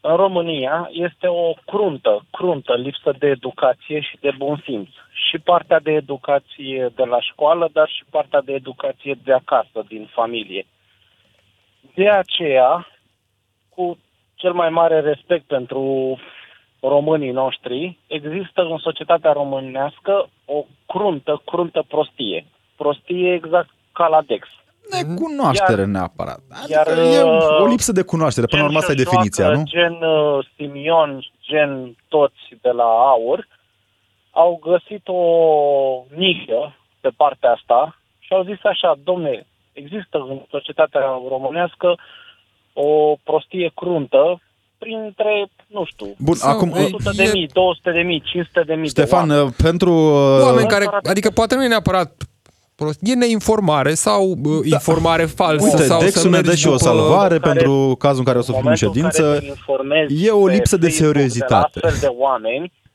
[SPEAKER 8] În România este o cruntă, cruntă lipsă de educație și de bun simț. Și partea de educație de la școală, dar și partea de educație de acasă, din familie. De aceea, cu cel mai mare respect pentru românii noștri, există în societatea românească o cruntă, cruntă prostie. Prostie exact ca la Dex.
[SPEAKER 3] Necunoaștere
[SPEAKER 8] Iar-
[SPEAKER 3] neapărat. Adică
[SPEAKER 8] iar,
[SPEAKER 3] e
[SPEAKER 8] uh,
[SPEAKER 3] o lipsă de cunoaștere. Până la urmă asta e
[SPEAKER 8] Gen
[SPEAKER 3] definiția,
[SPEAKER 8] Șoșoacă,
[SPEAKER 3] nu?
[SPEAKER 8] Gen uh, Simion, gen toți de la AUR, au găsit o nișă pe partea asta și au zis așa, domne, există în societatea românească o prostie cruntă printre, nu știu,
[SPEAKER 3] Bun,
[SPEAKER 4] Sau-
[SPEAKER 3] acum,
[SPEAKER 4] Ei,
[SPEAKER 8] 100 de mii, 200 de mii, 500 de mii
[SPEAKER 3] Ștefan,
[SPEAKER 8] de oameni.
[SPEAKER 3] uh, pentru... uh,
[SPEAKER 4] Oameni care,
[SPEAKER 8] arată-
[SPEAKER 4] adică poate nu e neapărat prost, e neinformare sau uh, informare falsă
[SPEAKER 3] Uite,
[SPEAKER 4] sau
[SPEAKER 3] Dexul
[SPEAKER 4] să
[SPEAKER 3] ne
[SPEAKER 4] mergi
[SPEAKER 3] dă și o
[SPEAKER 4] după-
[SPEAKER 3] salvare
[SPEAKER 8] care-
[SPEAKER 3] pentru cazul în care o să
[SPEAKER 8] În
[SPEAKER 3] fim în
[SPEAKER 8] momentul în
[SPEAKER 3] ședință.
[SPEAKER 8] care te informezi
[SPEAKER 3] E o
[SPEAKER 8] pe
[SPEAKER 3] lipsă de
[SPEAKER 8] Facebook
[SPEAKER 3] seriozitate.
[SPEAKER 8] De la astfel de oameni, uh,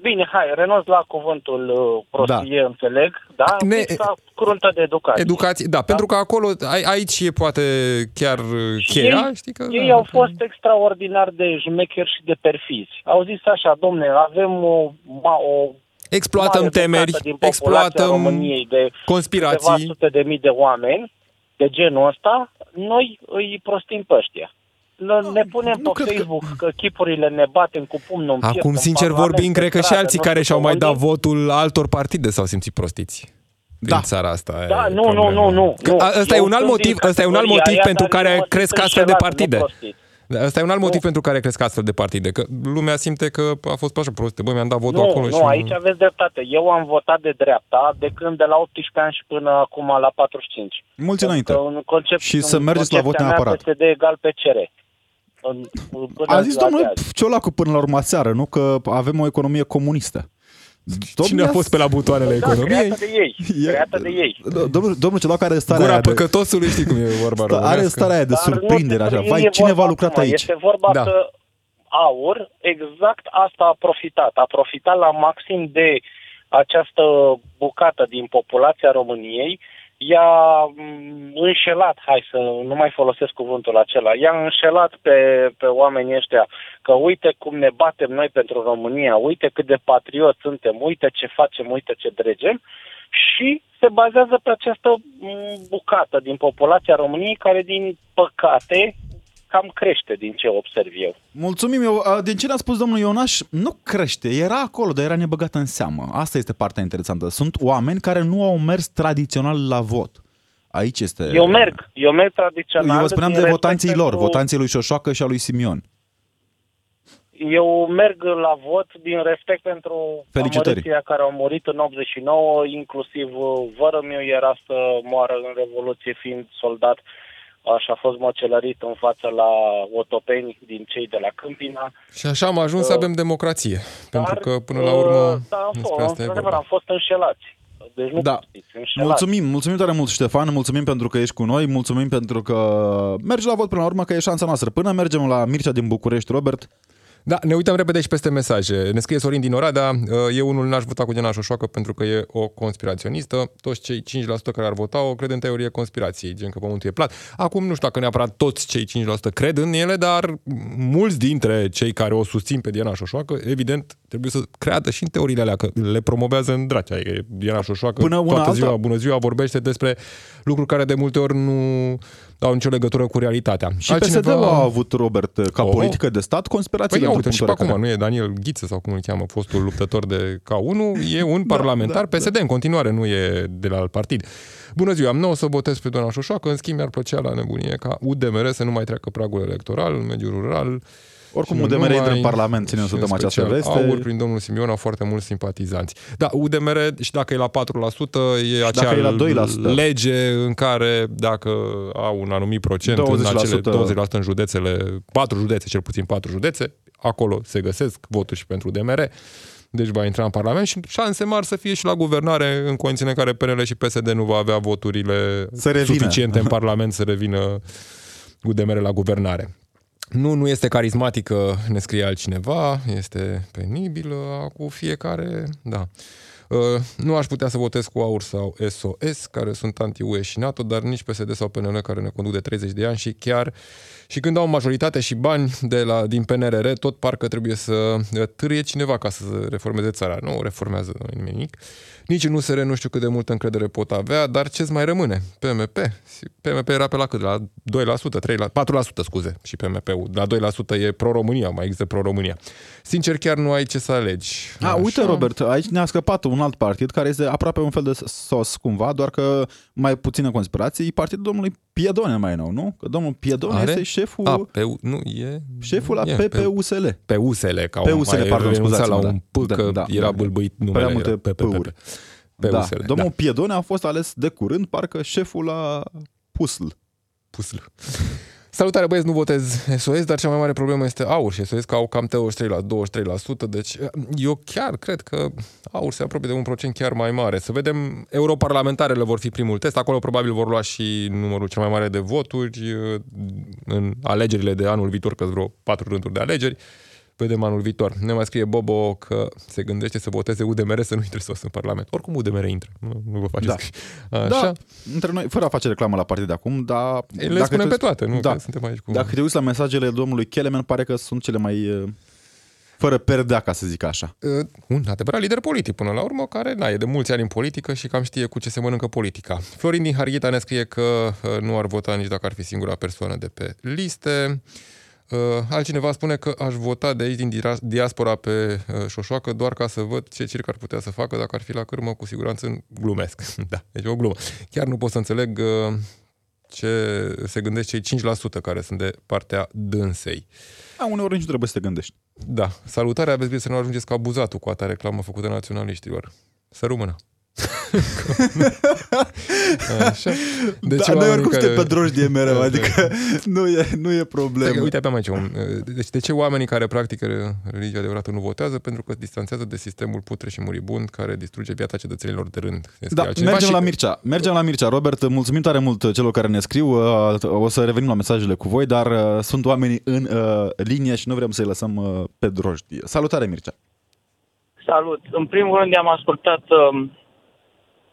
[SPEAKER 8] Bine, hai, renunț la cuvântul uh, prostie, da. înțeleg, da?
[SPEAKER 4] Ne-
[SPEAKER 8] Lipsa cruntă de educație.
[SPEAKER 4] Educație, da, pentru că acolo, ai- aici e poate chiar uh,
[SPEAKER 8] Și
[SPEAKER 4] cheia,
[SPEAKER 8] ei,
[SPEAKER 4] știi că...
[SPEAKER 8] ei
[SPEAKER 4] da,
[SPEAKER 8] au
[SPEAKER 4] că-
[SPEAKER 8] fost extraordinar de șmecheri și de perfizi. Au zis așa, domne, avem o, ma, o
[SPEAKER 4] Exploatăm
[SPEAKER 8] mare
[SPEAKER 4] temeri,
[SPEAKER 8] bucată din populația
[SPEAKER 4] exploatăm
[SPEAKER 8] României de câteva
[SPEAKER 4] conspirații.
[SPEAKER 8] sute de mii de oameni de genul ăsta, noi îi prostim pe ăștia. Ne- Ne punem
[SPEAKER 3] nu
[SPEAKER 8] pe
[SPEAKER 3] cred că-
[SPEAKER 8] Facebook că... chipurile ne batem cu pumnul în piept
[SPEAKER 4] Acum,
[SPEAKER 8] în
[SPEAKER 4] sincer
[SPEAKER 8] Parlament,
[SPEAKER 4] vorbind,
[SPEAKER 8] pe
[SPEAKER 4] cred că și
[SPEAKER 8] stradă,
[SPEAKER 4] alții
[SPEAKER 8] nu
[SPEAKER 4] care
[SPEAKER 8] știu
[SPEAKER 4] și-au
[SPEAKER 8] pe
[SPEAKER 4] mai
[SPEAKER 8] unde.
[SPEAKER 4] dat votul altor partide s-au simțit prostiți. Din
[SPEAKER 3] Da.
[SPEAKER 4] țara asta. aia
[SPEAKER 8] Da,
[SPEAKER 4] e
[SPEAKER 8] nu, nu,
[SPEAKER 4] problema.
[SPEAKER 8] nu, nu.
[SPEAKER 4] Că
[SPEAKER 8] nu.
[SPEAKER 4] a- Ăsta e
[SPEAKER 8] Eu
[SPEAKER 4] un alt
[SPEAKER 8] sunt
[SPEAKER 4] motiv,
[SPEAKER 8] din
[SPEAKER 4] ăsta e un alt
[SPEAKER 8] categoria
[SPEAKER 4] motiv
[SPEAKER 8] aia,
[SPEAKER 4] pentru
[SPEAKER 8] dar
[SPEAKER 4] care
[SPEAKER 8] eu mă
[SPEAKER 4] cresc
[SPEAKER 8] simt
[SPEAKER 4] astfel de
[SPEAKER 8] înșelat, nu
[SPEAKER 4] partide.
[SPEAKER 8] prostit.
[SPEAKER 4] Da, Ăsta e un alt motiv
[SPEAKER 8] Nu.
[SPEAKER 4] pentru care cresc astfel de partide, că lumea simte că a fost așa proste. Băi, mi-am dat votul
[SPEAKER 8] Nu,
[SPEAKER 4] acolo
[SPEAKER 8] nu,
[SPEAKER 4] și...
[SPEAKER 8] aici aveți dreptate. Eu am votat de dreapta de când de la 18 ani și până acum la 45.
[SPEAKER 3] Mulți înainte.
[SPEAKER 8] Că în concept,
[SPEAKER 3] Și
[SPEAKER 8] în
[SPEAKER 3] să mergeți la vot
[SPEAKER 8] concepția mea,
[SPEAKER 3] neapărat.
[SPEAKER 8] PSD egal pe CR. În, până
[SPEAKER 3] A zis
[SPEAKER 8] la
[SPEAKER 3] domnul
[SPEAKER 8] de azi.
[SPEAKER 3] Ciolacu până la urmă seară, nu? Că avem o economie comunistă.
[SPEAKER 4] Cine a fost pe la butoanele
[SPEAKER 8] Da,
[SPEAKER 4] economiei?
[SPEAKER 8] creată de ei.
[SPEAKER 3] E-
[SPEAKER 8] Creată de ei.
[SPEAKER 3] Domnul, domnul Ciolacu are starea
[SPEAKER 4] Gura
[SPEAKER 3] aia de,
[SPEAKER 4] păcătosului, știi cum e vorba
[SPEAKER 3] sta- are
[SPEAKER 4] românească?
[SPEAKER 3] starea aia de
[SPEAKER 8] Dar nu
[SPEAKER 3] surprindere,
[SPEAKER 8] despre
[SPEAKER 3] așa.
[SPEAKER 8] ei
[SPEAKER 3] Vai,
[SPEAKER 8] e
[SPEAKER 3] cine
[SPEAKER 8] vorba
[SPEAKER 3] v-a lucrat
[SPEAKER 8] acum.
[SPEAKER 3] aici?
[SPEAKER 8] Este vorba
[SPEAKER 4] Da.
[SPEAKER 8] că AUR exact asta a profitat. A profitat la maxim de această bucată din populația României i-a mm, înșelat, hai să nu mai folosesc cuvântul acela, i-a înșelat pe, pe oamenii ăștia că uite cum ne batem noi pentru România, uite cât de patriot suntem, uite ce facem, uite ce dregem și se bazează pe această mm, bucată din populația României care, din păcate, cam crește din ce observ eu.
[SPEAKER 3] Mulțumim, eu, a, din ce ne-a spus domnul Ionaș, nu crește, era acolo, dar era nebăgată în seamă. Asta este partea interesantă. Sunt oameni care nu au mers tradițional la vot. Aici este...
[SPEAKER 8] Eu merg, eu merg tradițional.
[SPEAKER 3] Eu vă spuneam
[SPEAKER 8] din
[SPEAKER 3] de
[SPEAKER 8] respect
[SPEAKER 3] votanții lor,
[SPEAKER 8] pentru-
[SPEAKER 3] votanții lui Șoșoacă și a lui Simion.
[SPEAKER 8] Eu merg la vot din respect pentru
[SPEAKER 3] Felicitări.
[SPEAKER 8] amărâția care au murit în 89, inclusiv uh, vără meu era să moară în Revoluție fiind soldat și a fost măcelărit în față la otopeni din cei de la Câmpina.
[SPEAKER 4] Și așa am ajuns să
[SPEAKER 8] Uh,
[SPEAKER 4] avem democrație. Pentru
[SPEAKER 8] Dar,
[SPEAKER 4] că, până la urmă,
[SPEAKER 8] uh, da, am
[SPEAKER 4] despre
[SPEAKER 8] fost,
[SPEAKER 4] asta e
[SPEAKER 8] într-adevăr,
[SPEAKER 4] vorba.
[SPEAKER 8] am fost înșelați. Deci nu
[SPEAKER 3] Da.
[SPEAKER 8] știți, înșelați.
[SPEAKER 3] Mulțumim, mulțumim tare mult, Ștefan, mulțumim pentru că ești cu noi, mulțumim pentru că mergi la vot până la urmă, că e șansa noastră. Până mergem la Mircea din București, Robert,
[SPEAKER 4] Da, ne uităm repede și peste mesaje. Ne scrie Sorin din Oradea, "Uh, eu unul n-aș vota cu Diana Șoșoacă pentru că e o conspiraționistă. Toți cei 5% care ar vota-o cred în teorie conspirației, gen că pământul e plat. Acum nu știu dacă neapărat toți cei 5% cred în ele, dar mulți dintre cei care o susțin pe Diana Șoșoacă, evident, trebuie să creadă și în teoriile alea, că le promovează în dracea. E Diana Șoșoacă
[SPEAKER 3] Până una
[SPEAKER 4] toată
[SPEAKER 3] alta.
[SPEAKER 4] ziua, bună ziua, vorbește despre lucruri care de multe ori nu au nicio legătură cu realitatea.
[SPEAKER 3] și PSD-ul a avut, Robert, ca
[SPEAKER 4] Oh.
[SPEAKER 3] politică de stat, conspirații
[SPEAKER 4] Păi ia
[SPEAKER 3] pentru
[SPEAKER 4] uite, și pe
[SPEAKER 3] punctul
[SPEAKER 4] acum,
[SPEAKER 3] care-
[SPEAKER 4] nu e Daniel Ghiță sau cum îl cheamă, fostul luptător de K1, e un parlamentar
[SPEAKER 3] da,
[SPEAKER 4] PSD în continuare, nu e de la alt partid. Bună ziua, nu o să votez pe doamna Șoșoacă, în schimb mi-ar plăcea la nebunie ca UDMR să nu mai treacă pragul electoral în mediul rural.
[SPEAKER 3] Oricum,
[SPEAKER 4] Și nu
[SPEAKER 3] UDMR intră în
[SPEAKER 4] numai,
[SPEAKER 3] Parlament, ținem să
[SPEAKER 4] și în
[SPEAKER 3] dăm această
[SPEAKER 4] special
[SPEAKER 3] veste.
[SPEAKER 4] Aur, prin domnul Simion, au foarte mulți simpatizanți. Da, UDMR, și dacă e la 4%, e acea
[SPEAKER 3] dacă e la 2%.
[SPEAKER 4] lege în care dacă au un anumit procent
[SPEAKER 3] 20%.
[SPEAKER 4] în acele 20% în județele, 4 județe, cel puțin 4 județe, acolo se găsesc voturi și pentru UDMR. Deci va intra în Parlament și șanse mari să fie și la guvernare în condițiile în care PNL și PSD nu va avea voturile
[SPEAKER 3] Să revină.
[SPEAKER 4] suficiente în Parlament să revină UDMR la guvernare. Nu, nu este carismatică, ne scrie altcineva, este penibilă cu fiecare, da. Uh, Nu aș putea să votez cu AUR sau SOS, care sunt anti-UE și NATO, dar nici PSD sau PNL, care ne conduc de 30 de ani și chiar și când au majoritate și bani de la, din PNRR, tot parcă trebuie să uh, târie cineva ca să reformeze țara. Nu reformează nimic. Nici în USR nu știu cât de multă încredere pot avea, dar ce-ți mai rămâne? PMP. PMP era pe la cât? La 2%, 3%, la 4% scuze și PMP-ul. La 2% e pro-România, mai există pro-România. Sincer, chiar nu ai ce să alegi.
[SPEAKER 3] A, uite, Robert, aici ne-a scăpat un alt partid care este aproape un fel de sos cumva, doar că mai puține conspirații. Partidul domnului Piedone mai nou, nu? Că domnul Piedone
[SPEAKER 4] Are?
[SPEAKER 3] este șeful,
[SPEAKER 4] A, pe, nu, e...
[SPEAKER 3] șeful la
[SPEAKER 4] e,
[SPEAKER 3] PPUSL.
[SPEAKER 4] Pe USL, ca
[SPEAKER 3] Pe
[SPEAKER 4] un
[SPEAKER 3] USL,
[SPEAKER 4] mai
[SPEAKER 3] pardon,
[SPEAKER 4] renunțat
[SPEAKER 3] scuzați-mă,
[SPEAKER 4] la
[SPEAKER 3] da.
[SPEAKER 4] un P,
[SPEAKER 3] Da,
[SPEAKER 4] că
[SPEAKER 3] da,
[SPEAKER 4] era
[SPEAKER 3] da.
[SPEAKER 4] bâlbâit numele.
[SPEAKER 3] Prea multe
[SPEAKER 4] era pe, pe, pe,
[SPEAKER 3] P-uri.
[SPEAKER 4] pe
[SPEAKER 3] da.
[SPEAKER 4] USL,
[SPEAKER 3] Domnul
[SPEAKER 4] da.
[SPEAKER 3] Piedone a fost ales de curând, parcă șeful la PUSL.
[SPEAKER 4] Pusl. Salutare băieți, nu votez SOS, dar cea mai mare problemă este AUR și SOS că au cam 23%, la 23%, deci eu chiar cred că AUR se apropie de un procent chiar mai mare. Să vedem, europarlamentarele vor fi primul test, acolo probabil vor lua și numărul cel mai mare de voturi uh, în alegerile de anul viitor, că vreo patru rânduri de alegeri. Vedem anul viitor. Ne mai scrie Bobo că se gândește să voteze UDMR să nu intre sos în Parlament. Oricum UDMR intră, nu, nu vă faceți.
[SPEAKER 3] Da.
[SPEAKER 4] Așa.
[SPEAKER 3] Da, între noi, fără a face reclamă la partid de acum, dar...
[SPEAKER 4] Le spunem
[SPEAKER 3] te
[SPEAKER 4] pe
[SPEAKER 3] uiți-
[SPEAKER 4] toate, nu?
[SPEAKER 3] Da.
[SPEAKER 4] Că suntem aici cu...
[SPEAKER 3] Dacă te uiți la mesajele domnului Kelemen, pare că sunt cele mai uh, fără perdea, ca să zic așa.
[SPEAKER 4] uh, un adevărat lider politic până la urmă, care na, e de mulți ani în politică și cam știe cu ce se mănâncă politica. Florin din Harghita ne scrie că uh, nu ar vota nici dacă ar fi singura persoană de pe liste. Uh, altcineva spune că aș vota de aici din dira- diaspora pe uh, Șoșoacă doar ca să văd ce circ ar putea să facă dacă ar fi la cârmă, cu siguranță glumesc. (laughs) da, deci o glumă. Chiar nu pot să înțeleg uh, ce se gândesc cei 5% care sunt de partea dânsei.
[SPEAKER 3] A, uneori nici nu trebuie să te gândești.
[SPEAKER 4] Da, salutare, aveți bine să nu ajungeți ca abuzatul cu atare reclamă făcută naționaliștilor. Să rămână. Așa.
[SPEAKER 3] De
[SPEAKER 4] Deci
[SPEAKER 3] da, noi
[SPEAKER 4] oamenii
[SPEAKER 3] oricum
[SPEAKER 4] care-
[SPEAKER 3] suntem pe drojdie mereu,
[SPEAKER 4] Da,
[SPEAKER 3] adică nu e, nu e
[SPEAKER 4] Stai
[SPEAKER 3] problemă.
[SPEAKER 4] că, Uite, aveam aici un... Deci de ce oamenii care practică religia adevărată nu votează? Pentru că distanțează de sistemul putre și muribund care distruge viața cetățenilor de rând. Ne scrie
[SPEAKER 3] Da,
[SPEAKER 4] altcineva
[SPEAKER 3] mergem
[SPEAKER 4] și-
[SPEAKER 3] la Mircea. Mergem la Mircea. Robert, mulțumim tare mult celor care ne scriu. Uh, O să revenim la mesajele cu voi, dar uh, sunt oamenii în uh, linie și nu vrem să-i lăsăm uh, pe drojdie. Salutare, Mircea.
[SPEAKER 9] Salut! În primul rând am ascultat um,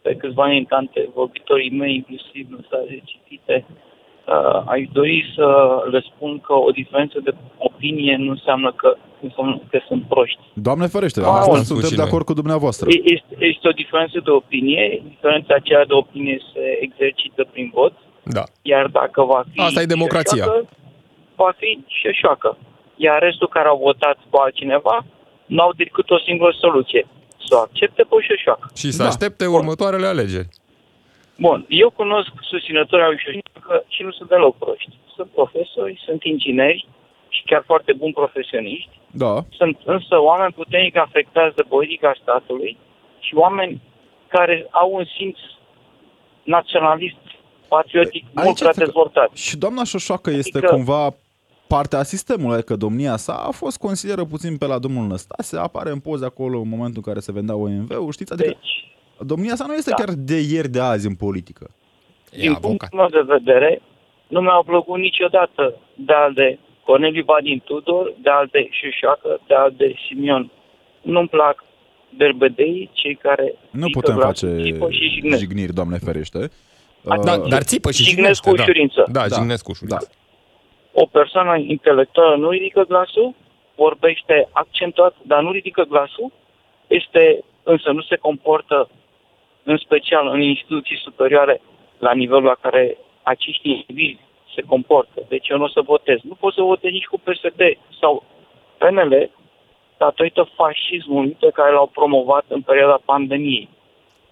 [SPEAKER 9] pe câțiva dintre vorbitorii mei, inclusiv mesaje citite. Uh, aș dori să le spun că o diferență de opinie nu înseamnă că, înseamnă că sunt proști.
[SPEAKER 3] Doamne ferește,
[SPEAKER 9] Aoleu.
[SPEAKER 3] asta
[SPEAKER 4] Am spus
[SPEAKER 3] suntem
[SPEAKER 4] și
[SPEAKER 3] de
[SPEAKER 4] noi.
[SPEAKER 3] acord cu dumneavoastră.
[SPEAKER 9] E- Este, este o diferență de opinie, diferența aceea de opinie se exercită prin vot,
[SPEAKER 4] Da.
[SPEAKER 9] iar dacă va fi
[SPEAKER 4] Asta e democrația.
[SPEAKER 9] șoșoacă, va fi șoșoacă. Iar restul care au votat cu altcineva nu au decât o singură soluție, să o accepte pe șoșoacă.
[SPEAKER 4] Și să
[SPEAKER 3] Da.
[SPEAKER 4] aștepte următoarele alegeri.
[SPEAKER 9] Bun, eu cunosc susținători al șoșoacă și nu sunt deloc proști. Sunt profesori, sunt ingineri și chiar foarte buni profesioniști.
[SPEAKER 3] Da.
[SPEAKER 9] Sunt însă oameni puternic afectați de politica statului și oameni care au un simț naționalist, patriotic
[SPEAKER 3] Aici
[SPEAKER 9] mult prea
[SPEAKER 3] este că-
[SPEAKER 9] dezvoltat.
[SPEAKER 3] Și doamna Șoșoacă este
[SPEAKER 9] Adică-
[SPEAKER 3] cumva partea sistemului, adică domnia sa a fost consilieră puțin pe la domnul Năstase, apare în poze acolo în momentul în care se vendea OMV-ul, știți? Adică
[SPEAKER 9] Deci,
[SPEAKER 3] domnia sa nu este
[SPEAKER 9] da.
[SPEAKER 3] chiar de ieri, de azi în politică.
[SPEAKER 4] E
[SPEAKER 9] din
[SPEAKER 4] avocat.
[SPEAKER 9] punctul meu de vedere, nu mi-au plăcut niciodată de al de Corneliu Vadin Tudor, de al de Șușoacă, de al de Simion. Nu-mi plac berbedei, cei care
[SPEAKER 3] Nu
[SPEAKER 9] strică
[SPEAKER 3] putem
[SPEAKER 9] glasul,
[SPEAKER 3] face
[SPEAKER 9] țipă și jignesc.
[SPEAKER 3] jigniri, doamne ferește.
[SPEAKER 4] Da,
[SPEAKER 3] Uh,
[SPEAKER 4] dar țipă și
[SPEAKER 9] Jignesc
[SPEAKER 4] jignește,
[SPEAKER 9] cu
[SPEAKER 4] da.
[SPEAKER 9] ușurință.
[SPEAKER 4] Da,
[SPEAKER 3] Da.
[SPEAKER 4] jignesc cu ușurință.
[SPEAKER 9] O persoană intelectuală nu ridică glasul, vorbește accentuat, dar nu ridică glasul, este, însă nu se comportă, în special în instituții superioare, la nivelul la care acești indivizi se comportă. Deci eu nu o să votez. Nu pot să votez nici cu PSD sau PNL datorită fascismului pe care l-au promovat în perioada pandemiei.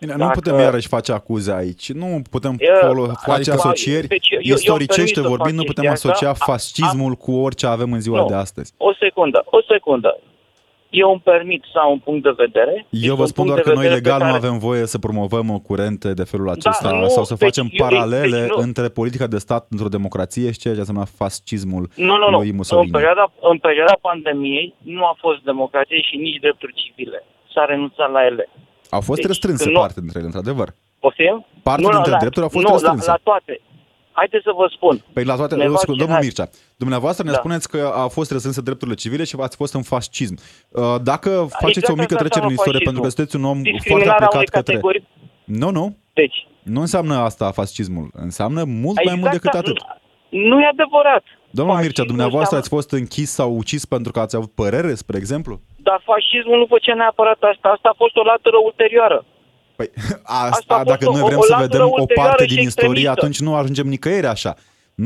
[SPEAKER 3] Bine, nu
[SPEAKER 9] Dacă-
[SPEAKER 3] putem iarăși face acuze aici. Nu putem
[SPEAKER 9] E,
[SPEAKER 3] folo- face
[SPEAKER 4] adică-
[SPEAKER 3] asocieri.
[SPEAKER 9] Deci eu- eu- eu
[SPEAKER 3] Istoricește
[SPEAKER 9] permit să
[SPEAKER 3] vorbind, nu
[SPEAKER 9] fac
[SPEAKER 3] putem
[SPEAKER 9] chestia
[SPEAKER 3] asocia
[SPEAKER 9] asta. A-
[SPEAKER 3] fascismul cu orice avem în ziua
[SPEAKER 9] Nu.
[SPEAKER 3] de astăzi.
[SPEAKER 9] O secundă, o secundă. Eu îmi permit să am un punct de vedere. Este
[SPEAKER 3] Eu vă
[SPEAKER 9] un
[SPEAKER 3] spun
[SPEAKER 9] punct
[SPEAKER 3] doar
[SPEAKER 9] de
[SPEAKER 3] că noi
[SPEAKER 9] vedere pe
[SPEAKER 3] legal nu
[SPEAKER 9] care-
[SPEAKER 3] avem voie să promovăm curente de felul acesta
[SPEAKER 9] nu,
[SPEAKER 3] sau să
[SPEAKER 9] deci
[SPEAKER 3] facem
[SPEAKER 9] eu-
[SPEAKER 3] paralele
[SPEAKER 9] deci nu.
[SPEAKER 3] între politica de stat într-o democrație și ceea ce înseamnă fascismul
[SPEAKER 9] Nu, nu, nu.
[SPEAKER 3] lui
[SPEAKER 9] În
[SPEAKER 3] Mussolini.
[SPEAKER 9] perioada, în perioada pandemiei nu a fost democrație și nici drepturi civile. s-a renunțat la ele.
[SPEAKER 3] Au fost
[SPEAKER 9] Deci,
[SPEAKER 3] restrânse
[SPEAKER 9] când nu-
[SPEAKER 3] parte dintre ele, într-adevăr.
[SPEAKER 9] Poftim?
[SPEAKER 3] Parte
[SPEAKER 9] Nu,
[SPEAKER 3] dintre
[SPEAKER 9] la,
[SPEAKER 3] drepturi au fost
[SPEAKER 9] nu, la,
[SPEAKER 3] restrânse.
[SPEAKER 9] la toate. Haideți să vă spun.
[SPEAKER 3] Păi la toate,
[SPEAKER 9] Ne
[SPEAKER 3] scu-
[SPEAKER 9] faci
[SPEAKER 3] domnul
[SPEAKER 9] hai.
[SPEAKER 3] Mircea, dumneavoastră ne
[SPEAKER 9] Da.
[SPEAKER 3] spuneți că au fost restrânse drepturile civile și v-ați fost în fascism. Uh, Dacă faceți
[SPEAKER 9] Exact
[SPEAKER 3] o mică
[SPEAKER 9] asta
[SPEAKER 3] trecere în
[SPEAKER 9] înseamnă
[SPEAKER 3] istorie, pentru că
[SPEAKER 9] fascismul.
[SPEAKER 3] sunteți un om foarte
[SPEAKER 9] Discriminarea
[SPEAKER 3] aplicat
[SPEAKER 9] unei
[SPEAKER 3] către...
[SPEAKER 9] categorii.
[SPEAKER 3] Nu, nu.
[SPEAKER 9] Deci,
[SPEAKER 3] Nu înseamnă asta fascismul. Înseamnă mult mai
[SPEAKER 9] exact
[SPEAKER 3] mult decât
[SPEAKER 9] a-
[SPEAKER 3] atât.
[SPEAKER 9] Nu e adevărat.
[SPEAKER 3] Domnul Mircea,
[SPEAKER 9] Fascismul
[SPEAKER 3] dumneavoastră
[SPEAKER 9] înseamnă-
[SPEAKER 3] ați fost închis sau ucis pentru că ați avut părere, spre exemplu?
[SPEAKER 9] Dar fascismul nu făcea neapărat asta. Asta a fost o latură ulterioară.
[SPEAKER 3] Păi (laughs)
[SPEAKER 9] Asta
[SPEAKER 3] asta,
[SPEAKER 9] a fost
[SPEAKER 3] dacă
[SPEAKER 9] o-
[SPEAKER 3] noi
[SPEAKER 9] o-
[SPEAKER 3] vrem
[SPEAKER 9] o
[SPEAKER 3] să
[SPEAKER 9] latură
[SPEAKER 3] vedem o
[SPEAKER 9] ulterioară
[SPEAKER 3] parte
[SPEAKER 9] și
[SPEAKER 3] din istorie,
[SPEAKER 9] extremistă.
[SPEAKER 3] atunci nu ajungem nicăieri așa.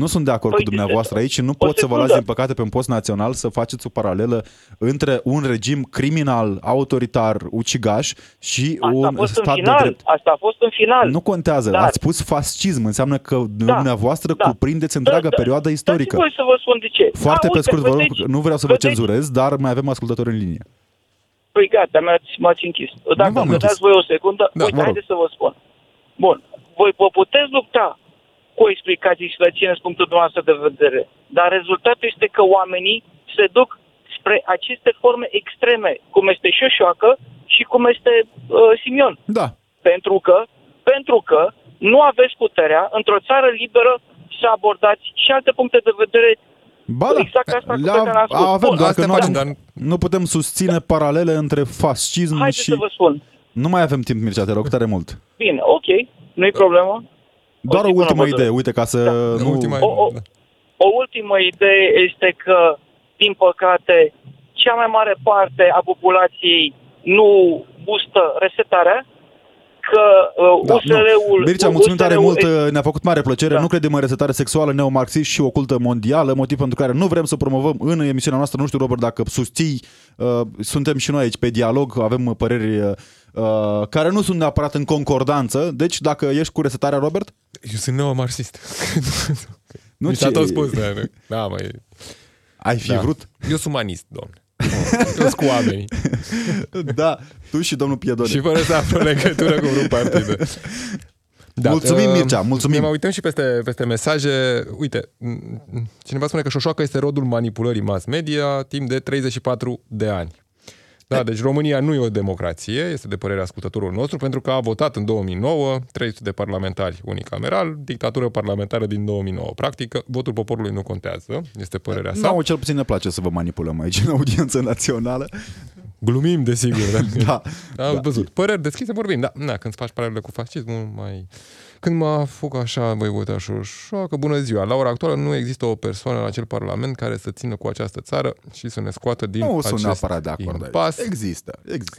[SPEAKER 3] Nu sunt de acord
[SPEAKER 9] Păi,
[SPEAKER 3] cu dumneavoastră aici și nu
[SPEAKER 9] o
[SPEAKER 3] pot să vă las,
[SPEAKER 9] secundă.
[SPEAKER 3] din păcate, pe un post național să faceți o paralelă între un regim criminal, autoritar, ucigaș și
[SPEAKER 9] Asta a
[SPEAKER 3] un
[SPEAKER 9] fost în
[SPEAKER 3] stat de
[SPEAKER 9] final.
[SPEAKER 3] drept.
[SPEAKER 9] Asta a fost în final.
[SPEAKER 3] Nu contează.
[SPEAKER 9] Dar-
[SPEAKER 3] Ați spus fascism, înseamnă că dumneavoastră
[SPEAKER 9] da.
[SPEAKER 3] cuprindeți întreaga
[SPEAKER 9] Da, da.
[SPEAKER 3] perioadă istorică.
[SPEAKER 9] Dați voi să vă spun de ce.
[SPEAKER 3] Foarte
[SPEAKER 9] A,
[SPEAKER 3] pe
[SPEAKER 9] uite,
[SPEAKER 3] scurt, vă rog,
[SPEAKER 9] vedeți-
[SPEAKER 3] nu vreau să vă
[SPEAKER 9] vedeți-
[SPEAKER 3] cenzurez, dar mai avem ascultători în linie.
[SPEAKER 9] Păi gata, mi-ați, m-ați închis. Dacă
[SPEAKER 3] v-am
[SPEAKER 9] îmi
[SPEAKER 3] închis.
[SPEAKER 9] dați voi o secundă,
[SPEAKER 3] Da,
[SPEAKER 9] uite,
[SPEAKER 3] vă rog.
[SPEAKER 9] haideți să vă spun. Bun, voi vă puteți lupta cu explicații și să țineți punctul dumneavoastră de vedere, dar rezultatul este că oamenii se duc spre aceste forme extreme, cum este Șoșoacă și cum este uh, Simion.
[SPEAKER 3] Da.
[SPEAKER 9] Pentru că, pentru că nu aveți puterea, într-o țară liberă, să abordați și alte puncte de vedere
[SPEAKER 3] Ba da,
[SPEAKER 9] exact asta cu
[SPEAKER 3] le
[SPEAKER 9] care am spus.
[SPEAKER 3] avem,
[SPEAKER 9] Bun,
[SPEAKER 3] doar
[SPEAKER 4] asta
[SPEAKER 3] că nu,
[SPEAKER 4] facem,
[SPEAKER 3] avem-
[SPEAKER 4] dar-
[SPEAKER 3] nu putem susține paralele între fascism
[SPEAKER 9] Haideți
[SPEAKER 3] și...
[SPEAKER 9] să vă spun.
[SPEAKER 3] Nu mai avem timp, Mircea, te rog tare mult.
[SPEAKER 9] Bine, ok, nu-i problemă.
[SPEAKER 3] Doar o
[SPEAKER 9] zi bună
[SPEAKER 3] ultimă
[SPEAKER 9] vă
[SPEAKER 3] idee,
[SPEAKER 9] doresc.
[SPEAKER 3] uite, ca să
[SPEAKER 4] Da,
[SPEAKER 3] nu...
[SPEAKER 4] ultima-
[SPEAKER 9] O, o, o ultimă idee este că, din păcate, cea mai mare parte a populației nu gustă resetarea, că uh,
[SPEAKER 3] Da,
[SPEAKER 9] USR-ul...
[SPEAKER 3] nu. Mircea, mulțumim tare
[SPEAKER 9] USR-ul
[SPEAKER 3] mult, uh, ne-a făcut mare plăcere.
[SPEAKER 9] Da.
[SPEAKER 3] Nu credem în resetare sexuală, neomarxist și ocultă mondială, motiv pentru care nu vrem să promovăm în emisiunea noastră. Nu știu, Robert, dacă susții, uh, suntem și noi aici pe dialog, avem uh, păreri uh, care nu sunt neapărat în concordanță. Deci, dacă ești cu resetarea, Robert?
[SPEAKER 4] Eu sunt neomarxist. (laughs)
[SPEAKER 3] Nu,
[SPEAKER 4] Mi s-a
[SPEAKER 3] ce-
[SPEAKER 4] tot spus, da, nu. da măi.
[SPEAKER 3] Ai fi
[SPEAKER 4] Da.
[SPEAKER 3] vrut?
[SPEAKER 4] Eu sunt umanist, domne. Eu sunt cu oamenii. (laughs)
[SPEAKER 3] Da, tu și domnul Piedone.
[SPEAKER 4] Și fără să am o (laughs) legătură cu vreun partid.
[SPEAKER 3] Mulțumim,
[SPEAKER 4] uh,
[SPEAKER 3] Mircea, mulțumim.
[SPEAKER 4] Ne mai uităm și peste, peste mesaje. Uite, m- cineva spune că Șoșoacă este rodul manipulării mass media timp de 34 de ani. Da, deci România nu e o democrație, este de părerea ascultătorul nostru, pentru că a votat în 2009 300 de parlamentari unicameral, dictatură parlamentară din 2009. Practic, votul poporului nu contează, este părerea sa.
[SPEAKER 3] Nu, cel puțin ne place să vă manipulăm aici în audiență națională.
[SPEAKER 4] Glumim, desigur, da. (laughs)
[SPEAKER 3] Da,
[SPEAKER 4] Am
[SPEAKER 3] da.
[SPEAKER 4] văzut. Păreri deschise vorbim, da. Na, când faci paralele cu fascismul, mai... Când mă afuc așa, voi vota șoșoacă, bună ziua. La ora actuală nu există o persoană la acel parlament care să țină cu această țară și să ne scoată din
[SPEAKER 3] Nu
[SPEAKER 4] acest
[SPEAKER 3] sunt neapărat de acord
[SPEAKER 4] impas.
[SPEAKER 3] aici. Există, există.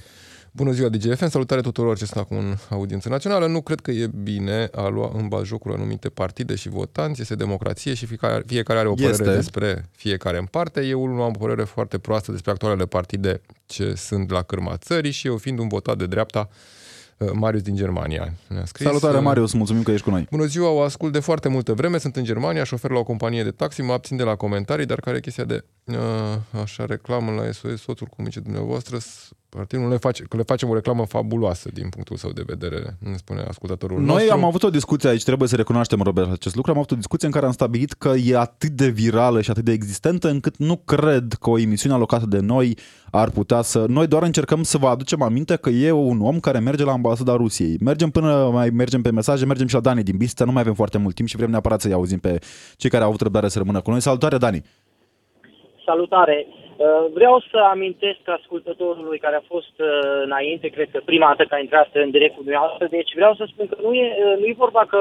[SPEAKER 4] Bună ziua, DGFM, salutare tuturor ce sunt acum în audiență națională. Nu cred că e bine a lua în bazjocul anumite partide și votanți. Este democrație și fiecare, fiecare are o părere
[SPEAKER 3] Este.
[SPEAKER 4] despre fiecare în parte. Eu nu am o părere foarte proastă despre actualele partide ce sunt la cârma țării și eu fiind un votat de dreapta, uh, Marius din Germania ne-a scris.
[SPEAKER 3] Salutare,
[SPEAKER 4] Uh,
[SPEAKER 3] Marius, mulțumim că ești cu noi.
[SPEAKER 4] Bună ziua, o ascult de foarte multă vreme, sunt în Germania, șofer la o companie de taxi, mă abțin de la comentarii, dar care e chestia de uh, așa reclamă la SOS, soțul cum zice dumneavoastră, s- partidul nu le face, că le facem o reclamă fabuloasă din punctul său de vedere, ne spune ascultătorul
[SPEAKER 3] Noi
[SPEAKER 4] nostru.
[SPEAKER 3] am avut o discuție aici, trebuie să recunoaștem, Robert, acest lucru. Am avut o discuție în care am stabilit că e atât de virală și atât de existentă încât nu cred că o emisiune alocată de noi ar putea să... Noi doar încercăm să vă aducem aminte că e un om care merge la ambasada Rusiei. Mergem până mai mergem pe mesaje, mergem și la Dani din Bistrița, nu mai avem foarte mult timp și vrem neapărat să-i auzim pe cei care au avut răbdare să rămână cu noi. Salutare, Dani!
[SPEAKER 10] Salutare! Uh, Vreau să amintesc ascultătorului care a fost uh, înainte, cred că prima dată că a intrat în direct cu dumneavoastră, deci vreau să spun că nu e, uh, nu e vorba că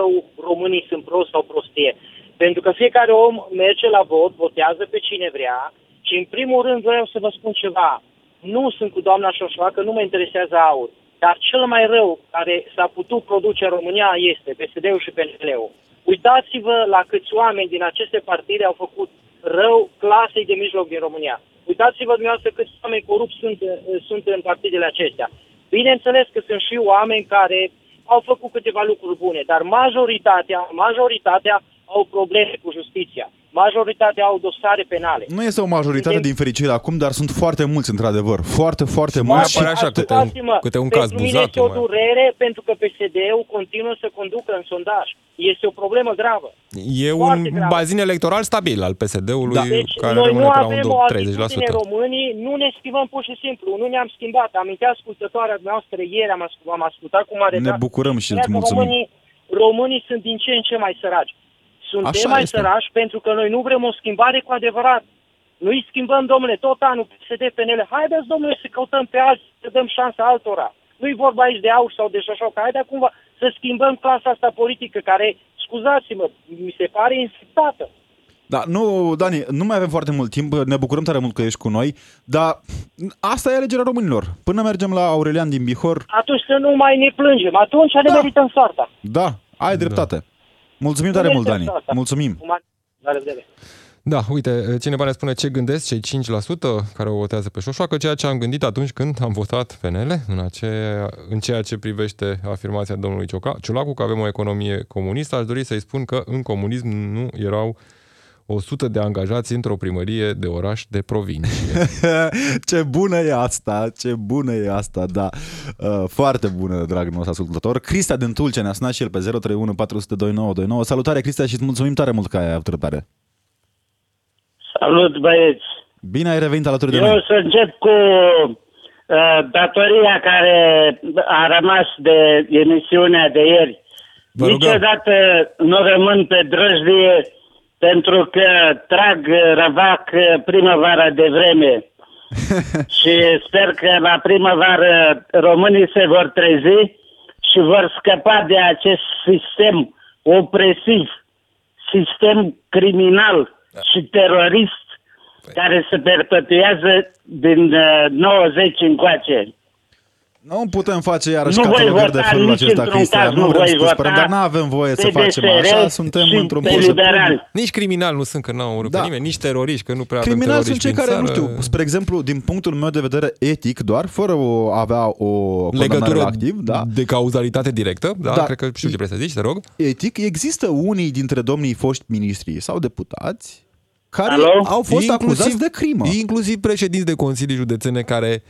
[SPEAKER 10] românii sunt prost sau prostie, pentru că fiecare om merge la vot, votează pe cine vrea și în primul rând vreau să vă spun ceva. Nu sunt cu doamna Șoșoacă, nu mă interesează aur. Dar cel mai rău care s-a putut produce în România este PSD-ul și PNL-ul. Uitați-vă la câți oameni din aceste partide au făcut rău clasei de mijloc din România. Uitați-vă dumneavoastră câți oameni corupți sunt, eh, sunt în partidele acestea. Bineînțeles că sunt și oameni care au făcut câteva lucruri bune, dar majoritatea, majoritatea au probleme cu justiția. Majoritatea au dosare penale.
[SPEAKER 3] Nu este o majoritate din fericire acum, dar sunt foarte mulți, într-adevăr. Foarte, foarte
[SPEAKER 4] mai
[SPEAKER 3] mulți.
[SPEAKER 4] apare așa câte un,
[SPEAKER 10] Ascultați-mă,
[SPEAKER 4] câte un
[SPEAKER 10] pentru
[SPEAKER 4] caz
[SPEAKER 10] mine
[SPEAKER 4] buzat.
[SPEAKER 10] este o durere pentru că PSD-ul continuă să conducă în sondaj. Este o problemă gravă.
[SPEAKER 4] E
[SPEAKER 10] Foarte
[SPEAKER 4] un
[SPEAKER 10] grav.
[SPEAKER 4] bazin electoral stabil al PSD-ului,
[SPEAKER 3] Da.
[SPEAKER 10] Deci
[SPEAKER 4] care
[SPEAKER 10] noi
[SPEAKER 4] rămâne
[SPEAKER 10] nu
[SPEAKER 4] pe la un
[SPEAKER 10] avem o
[SPEAKER 4] do-
[SPEAKER 10] atitudine
[SPEAKER 4] 30%.
[SPEAKER 10] românii, nu ne schimbăm pur și simplu, nu ne-am schimbat. Amintea ascultătoarea noastră ieri, am, ascult, am ascultat cu mare
[SPEAKER 3] Ne
[SPEAKER 10] drag.
[SPEAKER 3] bucurăm și
[SPEAKER 10] Spunea
[SPEAKER 3] îți
[SPEAKER 10] că
[SPEAKER 3] mulțumim.
[SPEAKER 10] Românii, românii sunt din ce în ce mai săraci. Suntem
[SPEAKER 3] Așa
[SPEAKER 10] mai
[SPEAKER 3] este.
[SPEAKER 10] săraci pentru că noi nu vrem o schimbare cu adevărat. Nu-i schimbăm, domnule, tot anul PSD, PNL. Haideți, domnule, să căutăm pe alții, să dăm șansa altora. Nu-i vorba aici de aur sau de șoșocă. Haideți cumva să schimbăm clasa asta politică care, scuzați-mă, mi se pare infectată.
[SPEAKER 3] Da, nu, Dani, nu mai avem foarte mult timp, ne bucurăm tare mult că ești cu noi, dar asta e alegerea românilor. Până mergem la Aurelian din Bihor,
[SPEAKER 10] atunci să nu mai ne plângem. Atunci ne
[SPEAKER 3] Da.
[SPEAKER 10] merităm soarta.
[SPEAKER 3] da, ai dreptate. Mulțumim tare
[SPEAKER 10] Nu
[SPEAKER 3] mult,
[SPEAKER 10] este
[SPEAKER 3] Dani.
[SPEAKER 10] soarta.
[SPEAKER 3] Mulțumim.
[SPEAKER 10] Cu mare- La revedere.
[SPEAKER 4] Da, uite, cineva ne spune ce gândesc cei 5% care o votează pe Șoșoacă, ceea ce am gândit atunci când am votat PNL, în, aceea, în ceea ce privește afirmația domnului Cioca, Ciulacu, că avem o economie comunistă, aș dori să-i spun că în comunism nu erau 100 de angajați într-o primărie de oraș de provincie. (laughs)
[SPEAKER 3] ce bună e asta, ce bună e asta, da. Uh, foarte bună, dragul nostru ascultător. Crista din Tulce ne-a sunat și el pe 031 400 2929. Salutare, Crista, și îți mulțumim tare mult că ai avut răbdare.
[SPEAKER 11] Salut, băieți!
[SPEAKER 3] Bine ai revenit alături de
[SPEAKER 11] Eu
[SPEAKER 3] noi.
[SPEAKER 11] o să încep cu uh, datoria care a rămas de emisiunea de ieri.
[SPEAKER 4] Vă rugăm.
[SPEAKER 11] Niciodată nu rămân pe drăjdie pentru că trag răvac primăvara de vreme. (laughs) și sper că la primăvară românii se vor trezi și vor scăpa de acest sistem opresiv, sistem criminal și terorist care se perpetuează din uh, 90 încoace.
[SPEAKER 3] Nu putem face iarăși
[SPEAKER 11] Nu voi
[SPEAKER 3] catalogări de
[SPEAKER 11] vota
[SPEAKER 3] felul
[SPEAKER 11] nici
[SPEAKER 3] acesta,
[SPEAKER 11] într-un
[SPEAKER 3] Cristian.
[SPEAKER 11] caz,
[SPEAKER 3] Nu
[SPEAKER 11] nu
[SPEAKER 3] vrem
[SPEAKER 11] voi
[SPEAKER 3] să te
[SPEAKER 11] vota
[SPEAKER 3] spărăm, dar nu avem voie să
[SPEAKER 11] pe
[SPEAKER 3] facem
[SPEAKER 11] DSR
[SPEAKER 3] așa. Suntem
[SPEAKER 11] și
[SPEAKER 3] într-un
[SPEAKER 11] pe
[SPEAKER 3] post
[SPEAKER 11] liberali.
[SPEAKER 4] Nici criminal nu sunt, că n-au urât
[SPEAKER 3] Da.
[SPEAKER 4] pe nimeni, nici teroriști, că nu prea
[SPEAKER 3] Criminali
[SPEAKER 4] avem
[SPEAKER 3] sunt cei
[SPEAKER 4] teroriști
[SPEAKER 3] care,
[SPEAKER 4] în
[SPEAKER 3] nu
[SPEAKER 4] țară.
[SPEAKER 3] știu, spre exemplu, din punctul meu de vedere etic, doar fără o avea o condamnare
[SPEAKER 4] legătură
[SPEAKER 3] la activ, da?
[SPEAKER 4] de cauzalitate directă, da?
[SPEAKER 3] Da.
[SPEAKER 4] Cred că știu ce vrei să zici, te rog.
[SPEAKER 3] Etic, există unii dintre domnii foști ministri sau deputați care
[SPEAKER 11] Alo?
[SPEAKER 3] au fost acuzați de crimă.
[SPEAKER 4] Inclusiv președinți de consilii județene care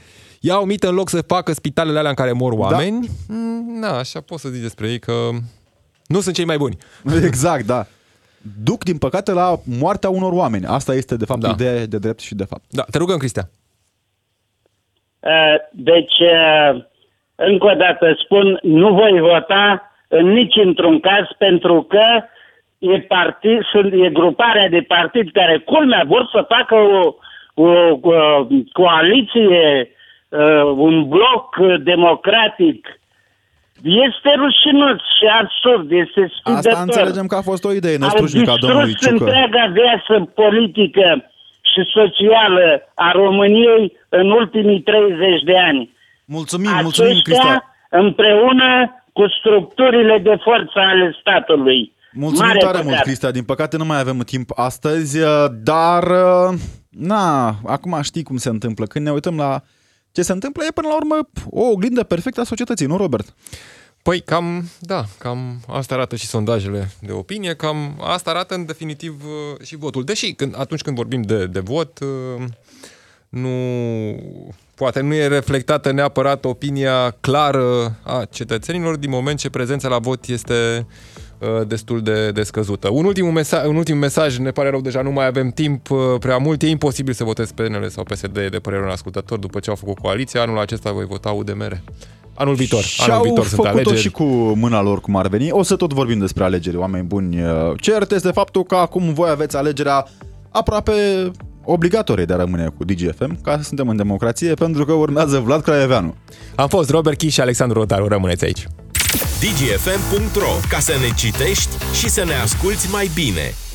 [SPEAKER 4] iau mită în loc să facă spitalele alea în care mor oameni. Da. Na, așa pot să zic despre ei că nu sunt cei mai buni. (laughs)
[SPEAKER 3] Exact, da. Duc, din păcate, la moartea unor oameni. Asta este, de fapt,
[SPEAKER 4] Da.
[SPEAKER 3] ideea de drept și de fapt.
[SPEAKER 4] Da, te rugăm, Cristian.
[SPEAKER 11] Uh, Deci, uh, încă o dată spun, nu voi vota în nici într-un caz pentru că e, partid, sunt, e gruparea de partid care, culmea, vor să facă o, o, o coaliție, uh, un bloc uh, democratic. Este rușinos și absurd, este sfidător.
[SPEAKER 3] Asta înțelegem că a fost o idee
[SPEAKER 11] Au
[SPEAKER 3] năstrușnică a domnului
[SPEAKER 11] distrus
[SPEAKER 3] Ciucă.
[SPEAKER 11] întreaga viață politică și socială a României în ultimii 30 de ani.
[SPEAKER 3] Mulțumim, mulțumim,
[SPEAKER 11] Aceștia
[SPEAKER 3] Cristian.
[SPEAKER 11] împreună cu structurile de forță ale statului.
[SPEAKER 3] Mulțumim
[SPEAKER 11] Mare
[SPEAKER 3] tare
[SPEAKER 11] păcat.
[SPEAKER 3] mult, Cristian. Din păcate nu mai avem timp astăzi, uh, dar uh, na, acum știi cum se întâmplă. Când ne uităm la ce se întâmplă, e până la urmă o oglindă perfectă a societății, nu, Robert?
[SPEAKER 4] Păi cam, da, cam asta arată și sondajele de opinie, cam asta arată în definitiv uh, și votul. Deși când, atunci când vorbim de, de vot, uh, nu, poate nu e reflectată neapărat opinia clară a cetățenilor din moment ce prezența la vot este uh, destul de, de scăzută. Un ultim, mesaj, un ultim mesaj, ne pare rău, deja nu mai avem timp uh, prea mult, e imposibil să votez PNL sau PSD de părerea unui ascultător după ce au făcut coaliția. Anul acesta voi vota UDMR. Anul viitor.
[SPEAKER 3] Și
[SPEAKER 4] anul
[SPEAKER 3] au
[SPEAKER 4] viitor sunt
[SPEAKER 3] făcut-o
[SPEAKER 4] alegeri.
[SPEAKER 3] și cu mâna lor cum ar veni. O să tot vorbim despre alegeri, oameni buni. Cert este faptul că acum voi aveți alegerea aproape obligatorie de a rămâne cu DGFM, ca să suntem în democrație, pentru că urmează Vlad Craieveanu.
[SPEAKER 4] Am fost Robert Chi și Alexandru Rotaru. Rămâneți aici.
[SPEAKER 1] dgfm.ro Ca să ne citești și să ne asculti mai bine.